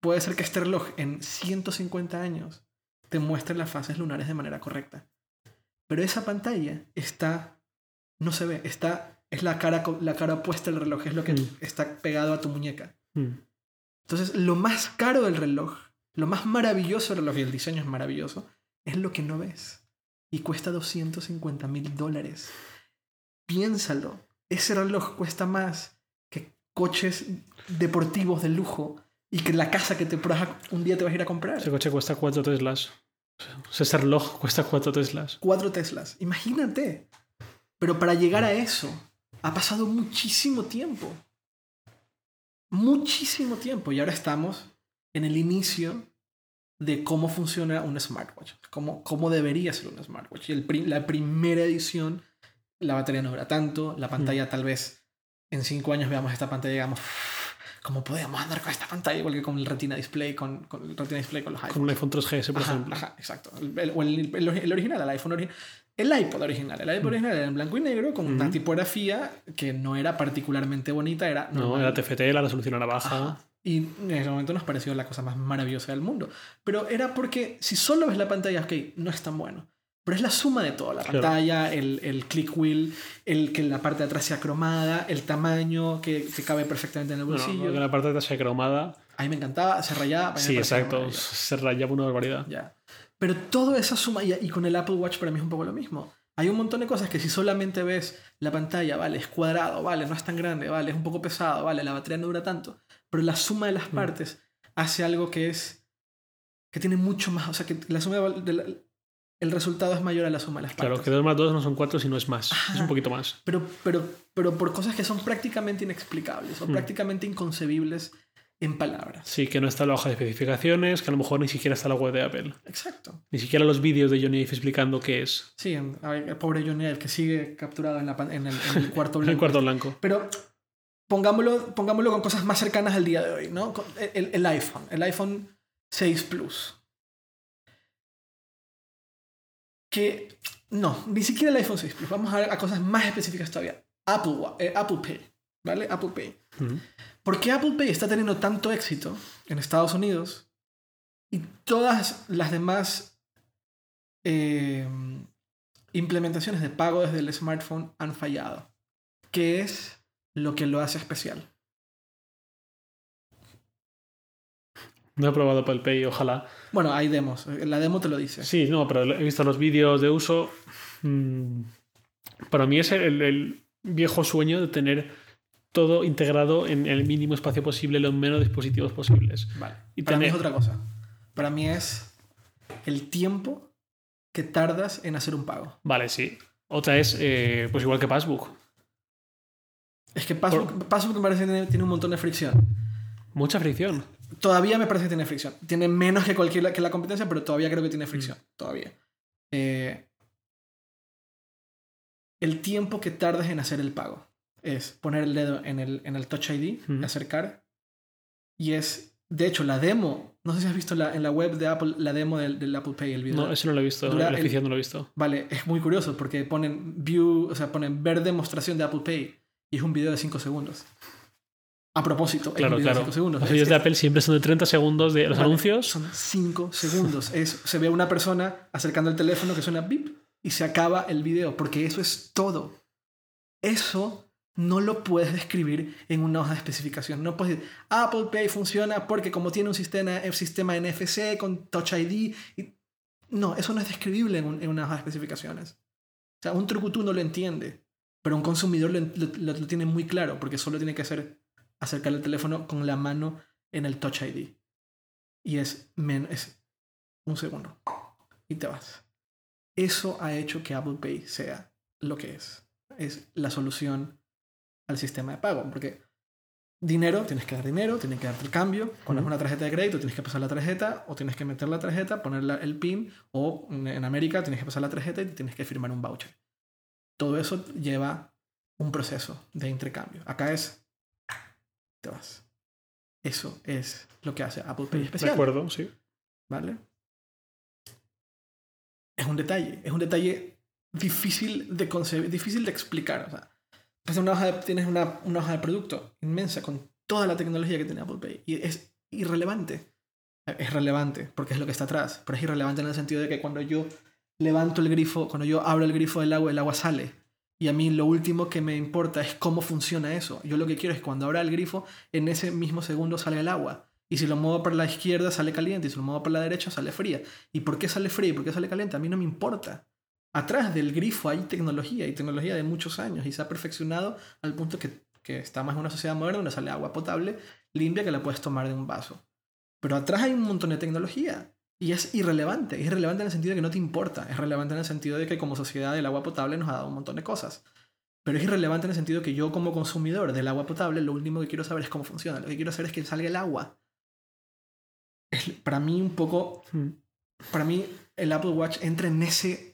Puede ser que este reloj en 150 años te muestre las fases lunares de manera correcta. Pero esa pantalla está, no se ve, está, es la cara, la cara opuesta del reloj, es lo que Mm. está pegado a tu muñeca. Mm. Entonces, lo más caro del reloj, lo más maravilloso del reloj, y el diseño es maravilloso, es lo que no ves. Y cuesta 250 mil dólares. Piénsalo, ese reloj cuesta más coches deportivos de lujo y que la casa que te un día te vas a ir a comprar. Ese coche cuesta 4 Teslas. Ese reloj cuesta 4 Teslas. Cuatro Teslas. Imagínate. Pero para llegar a eso, ha pasado muchísimo tiempo. Muchísimo tiempo. Y ahora estamos en el inicio de cómo funciona un smartwatch. Cómo, cómo debería ser un smartwatch. Y el la primera edición, la batería no dura tanto. La pantalla tal vez en cinco años veamos esta pantalla y digamos, ¿cómo podemos andar con esta pantalla? Igual que con el Retina Display, con, con el Retina Display con los iPhones. Con un iPhone 3GS, por Ajá, ejemplo. ajá, exacto. El, o el- el- el original, el iPhone original. El iPod original. El iPod original era en blanco y negro con una tipografía que no era particularmente bonita, era No, era TFT, la resolución era baja. Ajá. Y en ese momento nos pareció la cosa más maravillosa del mundo. Pero era porque si solo ves la pantalla, ok, no es tan bueno. Pero es la suma de todo, la Claro. pantalla, el, el click wheel, el que la parte de atrás sea cromada, el tamaño que te cabe perfectamente en el bolsillo. que la parte de atrás sea cromada. A mí me encantaba, se rayaba. Sí, exacto. Se rayaba una barbaridad. Ya. Pero toda esa suma, y, y con el Apple Watch para mí es un poco lo mismo. Hay un montón de cosas que si solamente ves la pantalla, vale, es cuadrado, vale, no es tan grande, vale, es un poco pesado, vale, la batería no dura tanto, pero la suma de las Mm. partes hace algo que es que tiene mucho más, o sea, que la suma de, la- el resultado es mayor a la suma de las partes. Claro, que 2 más 2 no son 4, sino es más. Es Ajá. un poquito más. pero, pero, pero por cosas que son prácticamente inexplicables o Mm. prácticamente inconcebibles en palabras. Sí, que no está la hoja de especificaciones, que a lo mejor ni siquiera está la web de Apple. Exacto. Ni siquiera los vídeos de Johnny Ive explicando qué es. Sí, el pobre Johnny Ive que sigue capturado en, la en el, en el cuarto El blanco. cuarto blanco. Pero pongámoslo, pongámoslo con cosas más cercanas al día de hoy, ¿no? El, el iPhone, el iPhone 6 Plus. Que no, ni siquiera el iPhone 6 Plus. Vamos a ver a cosas más específicas todavía. Apple, eh, Apple Pay, ¿vale? Apple Pay. Ujú. ¿Por qué Apple Pay está teniendo tanto éxito en Estados Unidos y todas las demás eh, implementaciones de pago desde el smartphone han fallado? ¿Qué es lo que lo hace especial? No he probado Apple Pay, ojalá. Bueno, hay demos. La demo te lo dice. Sí, no, pero he visto los vídeos de uso. Mm, Para mí es el, el viejo sueño de tener todo integrado en el mínimo espacio posible, los menos dispositivos posibles. Vale. Y Para mí es otra cosa. Para mí es el tiempo que tardas en hacer un pago. Vale, sí. Otra es, eh, pues igual que Passbook. Es que Passbook, Passbook me parece que tiene un montón de fricción. Mucha fricción. Todavía me parece que tiene fricción. Tiene menos que cualquier que la competencia, pero todavía creo que tiene fricción. Todavía. Eh, el tiempo que tardas en hacer el pago es poner el dedo en el, en el Touch ID, Ujú. acercar. Y es, de hecho, la demo. No sé si has visto la, en la web de Apple la demo del, del Apple Pay, el video. No, eso no lo he visto. Dura el el- oficial no lo he visto. Vale, es muy curioso porque ponen view, o sea, ponen ver demostración de Apple Pay y es un video de 5 segundos. A propósito, Claro, claro. de 5 segundos. Los vídeos de Apple siempre son de 30 segundos de los Vale, anuncios. Son 5 segundos. Es, se ve a una persona acercando el teléfono que suena bip y se acaba el video, porque eso es todo. Eso no lo puedes describir en una hoja de especificación. No puedes decir, Apple Pay funciona porque como tiene un sistema, un sistema NFC con Touch ID. y- No, eso no es describible en, un- en una hoja de especificaciones. O sea, un trucutú no lo entiende, pero un consumidor lo, lo- lo tiene muy claro, porque solo tiene que hacer acercar el teléfono con la mano en el Touch ID. Y es, men- es un segundo. Y te vas. Eso ha hecho que Apple Pay sea lo que es. Es la solución al sistema de pago. Porque dinero, tienes que dar dinero, tienes que darte el cambio. Cuando es una tarjeta de crédito, tienes que pasar la tarjeta, o tienes que meter la tarjeta, poner el PIN, o en América tienes que pasar la tarjeta y tienes que firmar un voucher. Todo eso lleva un proceso de intercambio. Acá es, te vas. Eso es lo que hace Apple Pay De especial. acuerdo, sí. ¿Vale? Es un detalle, es un detalle difícil de concebir, difícil de explicar. O sea, una hoja de- tienes una, una hoja de producto inmensa con toda la tecnología que tiene Apple Pay y es irrelevante. Es relevante porque es lo que está atrás, pero es irrelevante en el sentido de que cuando yo levanto el grifo, cuando yo abro el grifo del agua, el agua sale. Y a mí lo último que me importa es cómo funciona eso. Yo lo que quiero es cuando abra el grifo, en ese mismo segundo salga el agua. Y si lo muevo para la izquierda sale caliente y si lo muevo para la derecha sale fría. ¿Y por qué sale fría y por qué sale caliente? A mí no me importa. Atrás del grifo hay tecnología y tecnología de muchos años y se ha perfeccionado al punto que, que estamos en una sociedad moderna donde sale agua potable, limpia, que la puedes tomar de un vaso. Pero atrás hay un montón de tecnología y es irrelevante. Es irrelevante en el sentido de que no te importa. Es relevante en el sentido de que como sociedad el agua potable nos ha dado un montón de cosas. Pero es irrelevante en el sentido que yo como consumidor del agua potable lo último que quiero saber es cómo funciona. Lo que quiero saber es que salga el agua. Es, para mí un poco... Mm. Para mí el Apple Watch entra en ese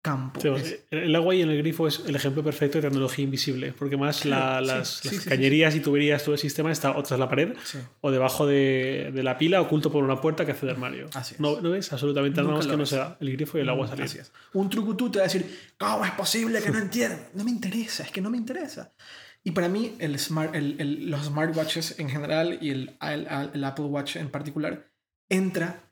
campo. Sí, Es- el agua y en el grifo es el ejemplo perfecto de tecnología invisible, porque más la- las, sí, las cañerías y tuberías, todo el sistema está o tras la pared o debajo de, de la pila, oculto por una puerta que hace de armario. Así es. No, no ves absolutamente nada más que no ves. sea el grifo y el agua salir. Así es. Un trucutú te va a decir, ¿cómo es posible que no entienda? No me interesa, es que no me interesa. Y para mí, el smart, el- el- los smartwatches en general y el- el Apple Watch en particular entra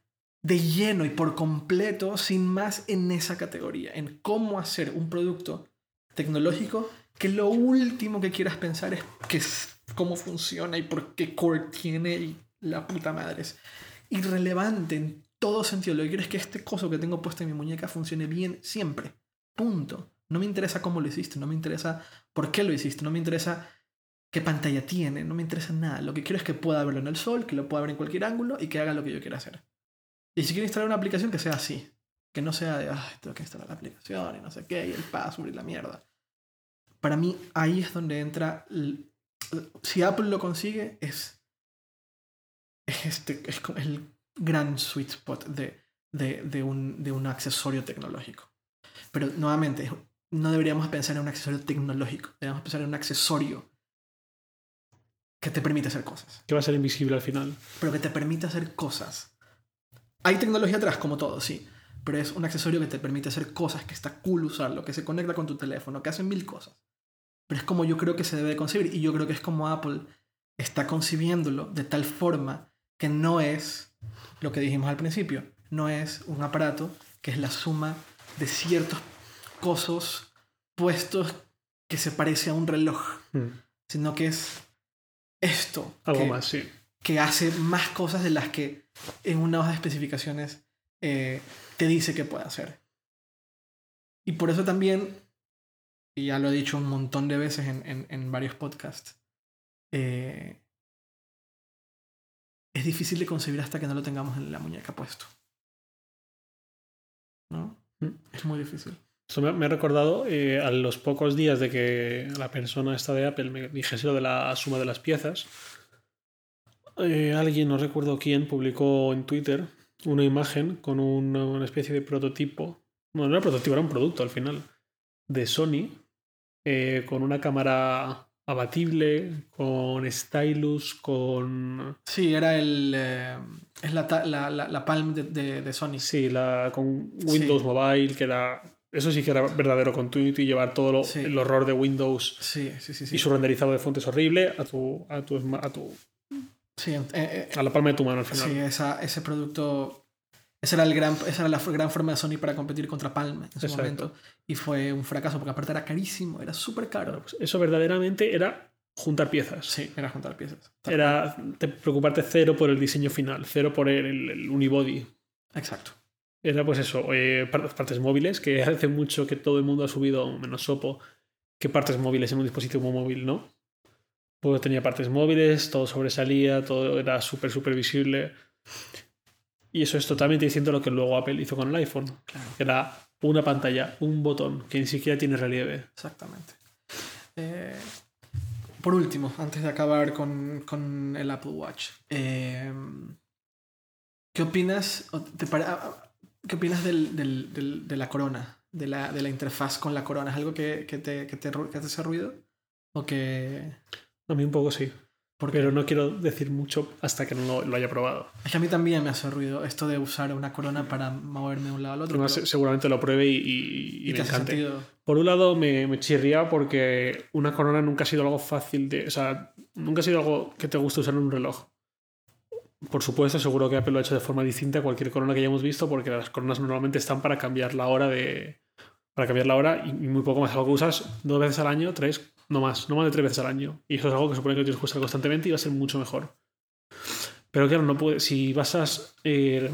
de lleno y por completo, sin más, en esa categoría, en cómo hacer un producto tecnológico que lo último que quieras pensar es que es- cómo funciona y por qué core tiene y la puta madre. Es irrelevante en todo sentido. Lo que quiero es que este coso que tengo puesto en mi muñeca funcione bien siempre. Punto. No me interesa cómo lo hiciste, no me interesa por qué lo hiciste, no me interesa qué pantalla tiene, no me interesa nada. Lo que quiero es que pueda verlo en el sol, que lo pueda ver en cualquier ángulo y que haga lo que yo quiera hacer. Y si quiero instalar una aplicación que sea así, que no sea de, ay, tengo que instalar la aplicación y no sé qué, y el password y la mierda. Para mí ahí es donde entra, si Apple lo consigue, es, es, este, es el gran sweet spot de, de, de, un, de un accesorio tecnológico. Pero nuevamente, no deberíamos pensar en un accesorio tecnológico, deberíamos pensar en un accesorio que te permite hacer cosas. Que va a ser invisible al final. Pero que te permite hacer cosas. Hay tecnología atrás, como todo, sí. Pero es un accesorio que te permite hacer cosas, que está cool usarlo, que se conecta con tu teléfono, que hace mil cosas. Pero es como yo creo que se debe concebir. Y yo creo que es como Apple está concibiéndolo de tal forma que no es lo que dijimos al principio. No es un aparato que es la suma de ciertos cosos puestos que se parece a un reloj. Hmm. Sino que es esto. Algo más, sí. Que hace más cosas de las que en una hoja de especificaciones eh, te dice que puede hacer. Y por eso también, y ya lo he dicho un montón de veces en, en, varios podcasts, eh, es difícil de concebir hasta que no lo tengamos en la muñeca puesto. ¿No? Mm. Es muy difícil. Eso me, ha recordado eh, a los pocos días de que la persona esta de Apple me dijese lo de la suma de las piezas. Eh, alguien, no recuerdo quién, publicó en Twitter una imagen con una, especie de prototipo. No, no era prototipo, era un producto al final. De Sony. Eh, con una cámara abatible, con stylus, con... Sí, era el... es la, la, la, Palm de, de, Sony. Sí, la, con Windows Mobile, que era eso sí que era verdadero con Tweet y llevar todo el horror de Windows sí, y su renderizado de fuentes horrible a tu, a tu, a tu eh, eh, a la palma de tu mano al final. Sí, esa, ese producto esa era, el gran, esa era la gran forma de Sony para competir contra Palm en ese momento. Y fue un fracaso porque aparte era carísimo, era súper caro. Pues eso verdaderamente era juntar piezas. Sí, era juntar piezas. Era preocuparte cero por el diseño final, cero por el, el unibody. Exacto. Era pues eso, eh, partes móviles, que hace mucho que todo el mundo ha subido, menos Sopo, que partes móviles en un dispositivo móvil, ¿no? Pues tenía partes móviles, todo sobresalía, todo era súper, súper visible. Y eso es totalmente diciendo lo que luego Apple hizo con el iPhone. Era una pantalla, un botón, que ni siquiera tiene relieve. Exactamente. Eh, por último, antes de acabar con, con el Apple Watch, eh, ¿qué opinas? Te ¿Qué opinas del, del, del, de la corona? De la, de la, interfaz con la corona. ¿Es algo que, que, te, que, te, que te hace ruido? ¿O que.? A mí un poco sí. Pero no quiero decir mucho hasta que no lo, haya probado. Es que a mí también me hace ruido esto de usar una corona para moverme de un lado al otro. Seguramente lo pruebe y, y, me encante. Por un lado me, me chirría porque una corona nunca ha sido algo fácil de... O sea, nunca ha sido algo que te guste usar en un reloj por supuesto, seguro que Apple lo ha hecho de forma distinta a cualquier corona que hayamos visto, porque las coronas normalmente están para cambiar la hora de. Para cambiar la hora y muy poco más. Algo que usas dos veces al año, tres, no más, no más de tres veces al año. Y eso es algo que supone que tienes que usar constantemente y va a ser mucho mejor. Pero claro, no puede, si basas. Eh,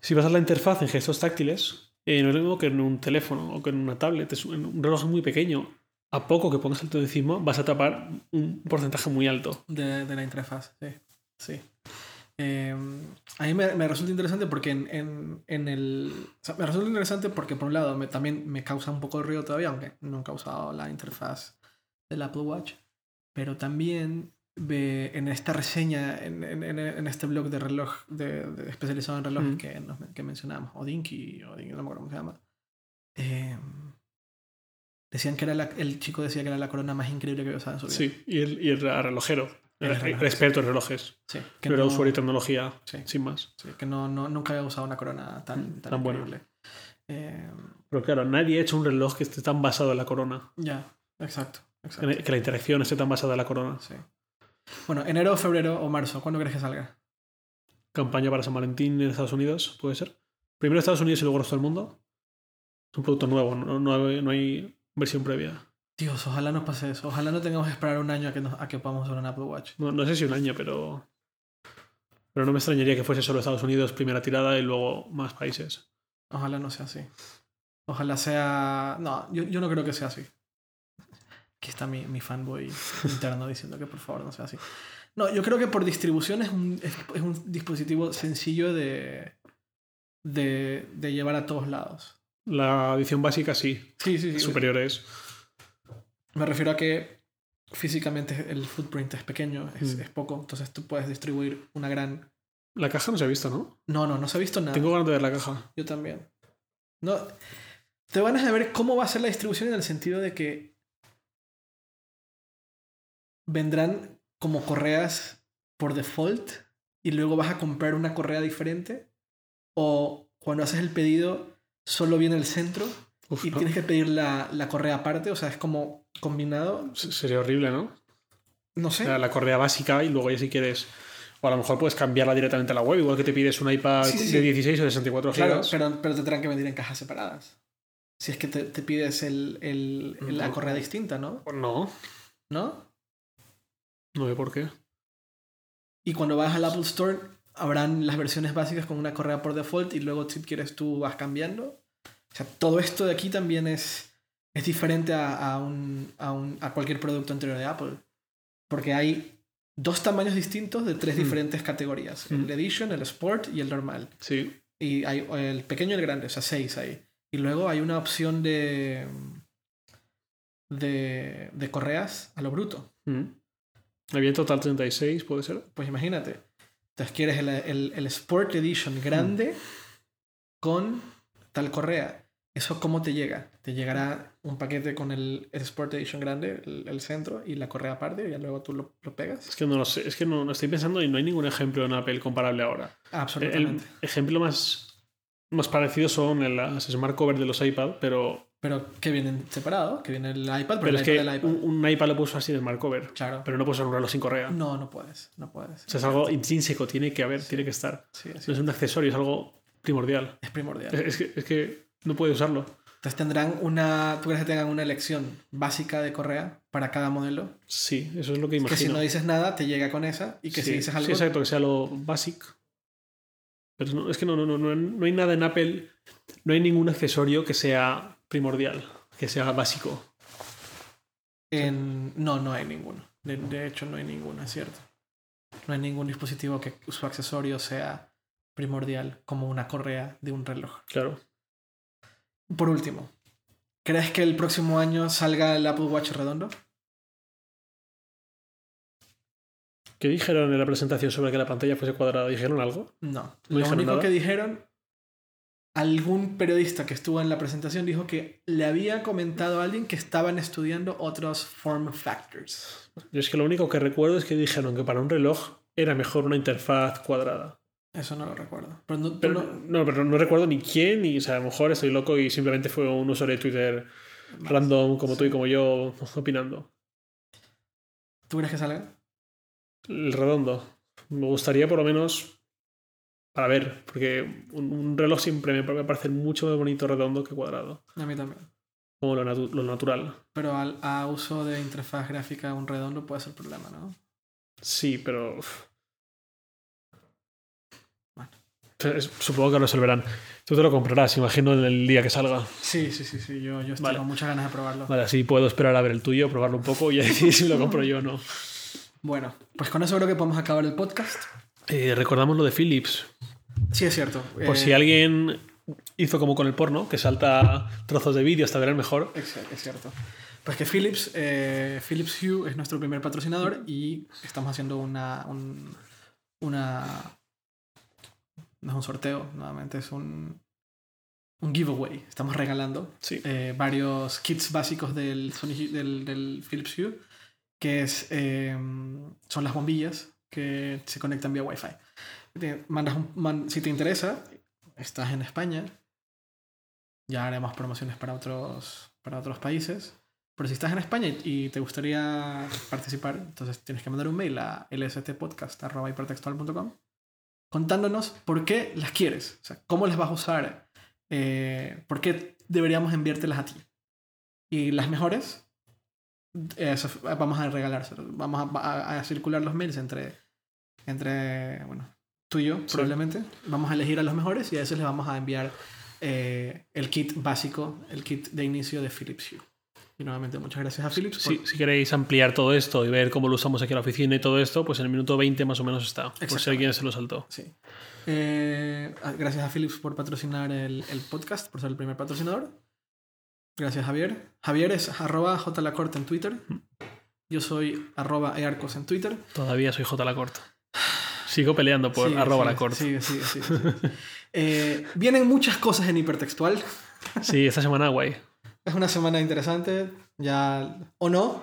si basas la interfaz en gestos táctiles, eh, no es lo mismo que en un teléfono o que en una tablet. Es un reloj muy pequeño a poco que pongas el todo encima, vas a tapar un porcentaje muy alto. De, la interfaz, sí. sí. Em, a mí me, resulta interesante porque en, el... me resulta interesante porque por un lado me, también me causa un poco de ruido todavía, aunque no he causado la interfaz del Apple Watch. Pero también ve en esta reseña, en, este blog de reloj, de, especializado en relojes que, que mencionamos, Odinky, Odinky, no me acuerdo cómo se llama. Eh, Decían que era el chico decía que era la corona más increíble que había usado en su vida. Sí, y el, y el relojero. Experto en relojes. Sí, que no, era usuario de tecnología, sin más. Sí, que no, no, nunca había usado una corona tan, tan, tan buena. Eh, Pero claro, nadie ha hecho un reloj que esté tan basado en la corona. Ya, exacto. Que la interacción esté tan basada en la corona. Sí. Bueno, enero, febrero o marzo, ¿cuándo crees que salga? Campaña para San Valentín en Estados Unidos, puede ser. Primero Estados Unidos y luego el resto del mundo. Es un producto nuevo, no, no hay versión previa. Dios, ojalá no pase eso. Ojalá no tengamos que esperar un año a que, a que podamos usar un Apple Watch. No, no sé si un año, pero. Pero no me extrañaría que fuese solo Estados Unidos primera tirada y luego más países. Ojalá no sea así. Ojalá sea... No, yo, yo no creo que sea así. Aquí está mi, mi fanboy interno diciendo que por favor no sea así. No, yo creo que por distribución es un, es, es un dispositivo sencillo de, de, de llevar a todos lados. La edición básica sí. Sí, sí, sí. Superior es. Me refiero a que físicamente el footprint es pequeño, es, Mm. es poco, entonces tú puedes distribuir una gran... La caja no se ha visto, ¿no? No, no, no se ha visto nada. Tengo ganas de ver la caja. Yo también. No, te van a ver cómo va a ser la distribución en el sentido de que vendrán como correas por default y luego vas a comprar una correa diferente o cuando haces el pedido solo viene el centro Uf, y no. tienes que pedir la, la correa aparte, o sea, es como combinado. Se- Sería horrible, ¿no? No O sé. sea, la correa básica y luego ya si quieres... O a lo mejor puedes cambiarla directamente a la web, igual que te pides un iPad Sí, sí, sí. de 16 o de 64 Claro, gigas. pero, pero te tendrán que venir en cajas separadas. Si es que te, te pides el, el- el- la correa distinta, ¿no? No, ¿No? no sé por qué. Y cuando vas al Apple Store, habrán las versiones básicas con una correa por default y luego si quieres tú vas cambiando. O sea, todo esto de aquí también es, es diferente a, a, un, a, un- a cualquier producto anterior de Apple. Porque hay dos tamaños distintos de tres Hmm. diferentes categorías. Hmm. El Edition, el Sport y el normal. Sí. Y hay el pequeño y el grande, o sea, seis ahí. Y luego hay una opción de, de, de correas a lo bruto. Mm. Había en total 36, ¿puede ser? Pues imagínate. Entonces quieres el, el, el Sport Edition grande con tal correa. ¿Eso cómo te llega? Te llegará un paquete con el, el Sport Edition grande, el, el centro, y la correa aparte, y ya luego tú lo, lo pegas. Es que no lo sé, es que no, no estoy pensando y no hay ningún ejemplo en Apple comparable ahora. El Absolutamente. ejemplo más, más parecido son las smart cover de los iPad, pero, Pero que vienen separados, que viene el iPad, pero, pero el es iPad que del iPad. un, un iPad lo puedes usar así de smart cover, Claro. pero no puedes usar un reloj sin correa. No, no puedes. No puedes. O sea, es algo intrínseco, tiene que haber, Sí. tiene que estar. Sí, sí. No es un accesorio, es algo primordial. Es primordial. Es, es que, es que no puedes usarlo. Entonces tendrán una. ¿Tú crees que tengan una elección básica de correa para cada modelo? Sí, eso es lo que Que si imagino. no dices nada, te llega con esa. Y que sí, si dices algo. sí, exacto, que sea lo basic. Pero no, es que no, no, no, no, no hay nada en Apple, no hay ningún accesorio que sea primordial, que sea básico. en- No, no hay ninguno. De, de hecho, no hay ninguno, es cierto. No hay ningún dispositivo que su accesorio sea primordial, como una correa de un reloj. Claro. Por último, ¿crees que el próximo año salga el Apple Watch redondo? ¿Qué dijeron en la presentación sobre que la pantalla fuese cuadrada? ¿Dijeron algo? No. ¿No Lo único nada? que dijeron, algún periodista que estuvo en la presentación dijo que le había comentado a alguien que estaban estudiando otros form factors. Yo es que lo único que recuerdo es que dijeron que para un reloj era mejor una interfaz cuadrada. Eso no lo recuerdo. Pero, no- Pero no- no, pero no recuerdo ni quién, y o sea, a lo mejor estoy loco y simplemente fue un usuario de Twitter random como tú y como yo opinando. ¿Tú crees que salga? El redondo. Me gustaría por lo menos para ver, porque un, un reloj siempre me me parece mucho más bonito redondo que cuadrado, A mí también. como lo, natu- lo natural. Pero al, a uso de interfaz gráfica un redondo puede ser problema, ¿no? Sí, pero... Supongo que lo resolverán. Tú te lo comprarás, imagino, en el día que salga. Sí, sí, sí, sí. Yo, yo estoy Vale. con muchas ganas de probarlo. Vale, así puedo esperar a ver el tuyo, probarlo un poco y decidir si lo compro yo o no. Bueno, pues con eso creo que podemos acabar el podcast. Eh, recordamos lo de Philips. Sí, es cierto. Por Eh, si alguien hizo como con el porno, que salta trozos de vídeo hasta ver el mejor. Es, es cierto. Pues que Philips, eh, Philips Hue es nuestro primer patrocinador y estamos haciendo una, un, una... No es un sorteo, nuevamente es un, un giveaway. Estamos regalando Sí. eh, varios kits básicos del, Sony- del, del Philips Hue, que es, eh, son las bombillas que se conectan vía Wi-Fi. Te mandas un- man- si te interesa, estás en España, ya haremos promociones para otros, para otros países. Pero si estás en España y, te gustaría participar, entonces tienes que mandar un mail a lstpodcast.hipertextual.com contándonos por qué las quieres, o sea, cómo las vas a usar, eh, por qué deberíamos enviártelas a ti. Y las mejores, eso, vamos a regalárselas, vamos a, a- a circular los mails entre, entre bueno, tú y yo, Sí. probablemente. Vamos a elegir a los mejores y a esos les vamos a enviar eh, el kit básico, el kit de inicio de Philips Hue. Y nuevamente muchas gracias a Philips. Si queréis ampliar todo esto y ver cómo lo usamos aquí en la oficina y todo esto, pues en el minuto 20 más o menos está, por si alguien se lo saltó. Sí. Eh, gracias a Philips por patrocinar el, el, podcast, por ser el primer patrocinador. Gracias Javier. Javier es arroba jlacorte en Twitter. Yo soy arroba earcos en Twitter. Todavía soy jlacorte. Sigo peleando por arroba la corte. Eh, vienen muchas cosas en hipertextual. Sí, esta semana guay. Es una semana interesante, ya o no,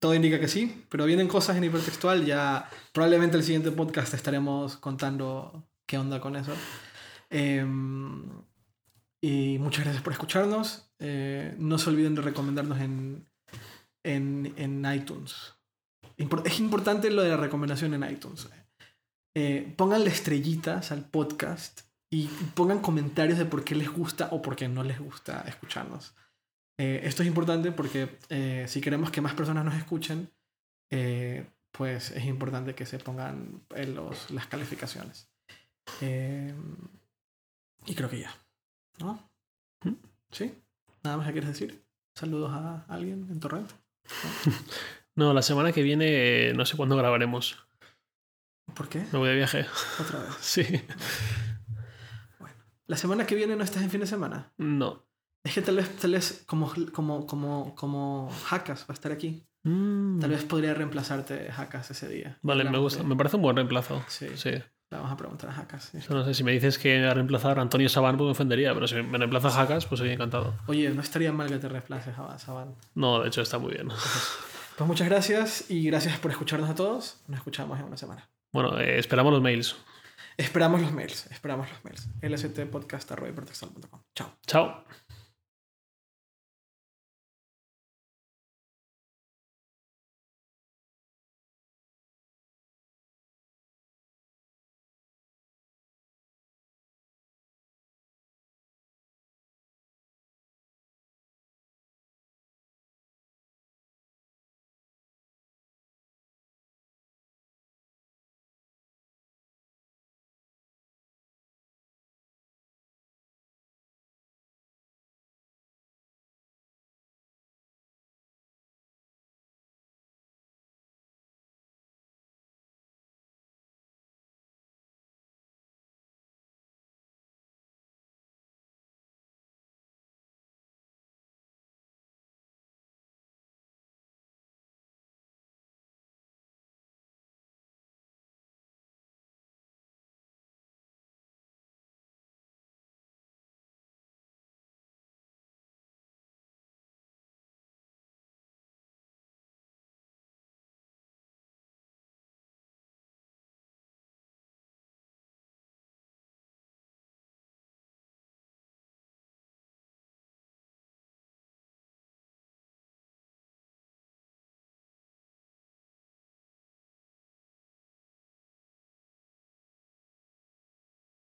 todo indica que sí, pero vienen cosas en hipertextual, ya probablemente el siguiente podcast estaremos contando qué onda con eso. Em, y muchas gracias por escucharnos. Eh, no se olviden de recomendarnos en, en, en iTunes. es importante lo de la recomendación en iTunes. Eh, pónganle estrellitas al podcast y pongan comentarios de por qué les gusta o por qué no les gusta escucharnos. Eh, esto es importante porque eh, si queremos que más personas nos escuchen, eh, pues es importante que se pongan en los, las calificaciones. y creo que ya. ¿No? ¿Sí? ¿Nada más que quieres decir? ¿Saludos a alguien en Torrent? ¿No? la semana que viene no sé cuándo grabaremos. ¿Por qué? Me voy de viaje. ¿Otra vez? Sí. Bueno. ¿La semana que viene no estás en fin de semana? No. Es que tal vez, tal vez como, como, como, como Hackas va a estar aquí. Mm. Tal vez podría reemplazarte Hackas ese día. Vale, me gusta. Me parece un buen reemplazo. Sí. sí. vamos a preguntar a Hackas. No sé, si me dices que a reemplazar a Antonio Saban, pues me ofendería, pero si me reemplaza a pues soy encantado. Oye, no estaría mal que te reemplaces a Saban. No, de hecho está muy bien. Pues muchas gracias y gracias por escucharnos a todos. Nos escuchamos en una semana. Bueno, eh, esperamos los mails. Esperamos los mails, esperamos los mails. lstpodcast.com. Chao. Chao.